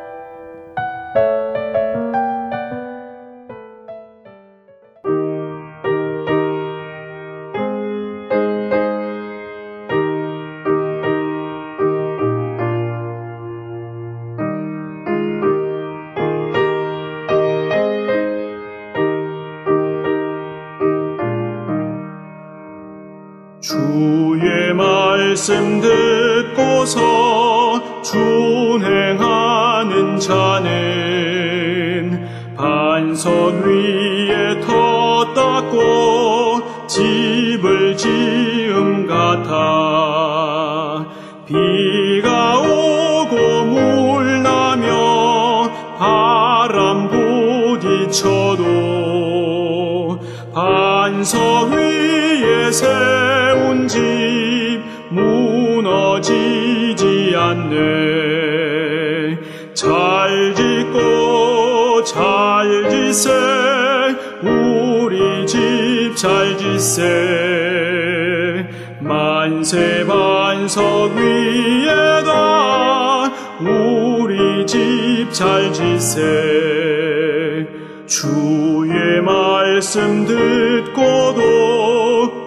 주의 말씀 듣고도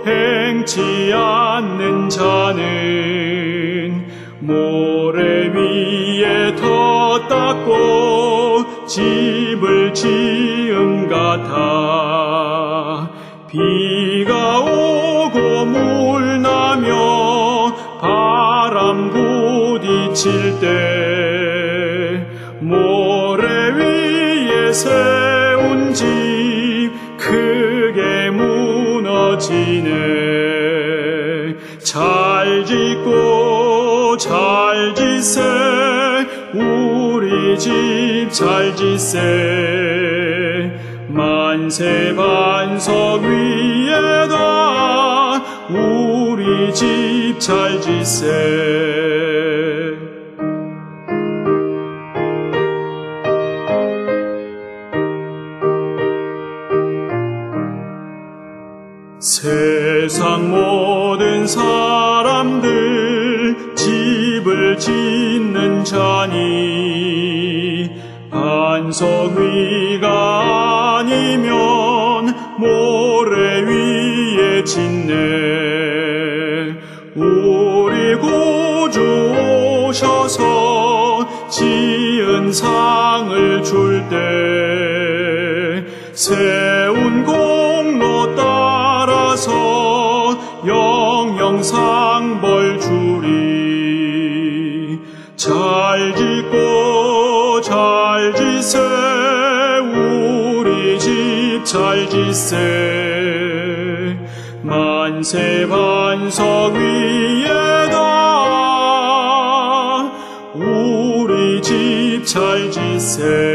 행치 않는 자는 모래 위에 더 닦고 집을 지음 같아. 비가 오고 물 나며 바람 부딪힐 때 지네. 잘 짓고 잘 짓세 우리 집잘 짓세. 만세 반석 위에다 우리 집잘 짓세 만세 반석 위에다 우리 집잘 짓세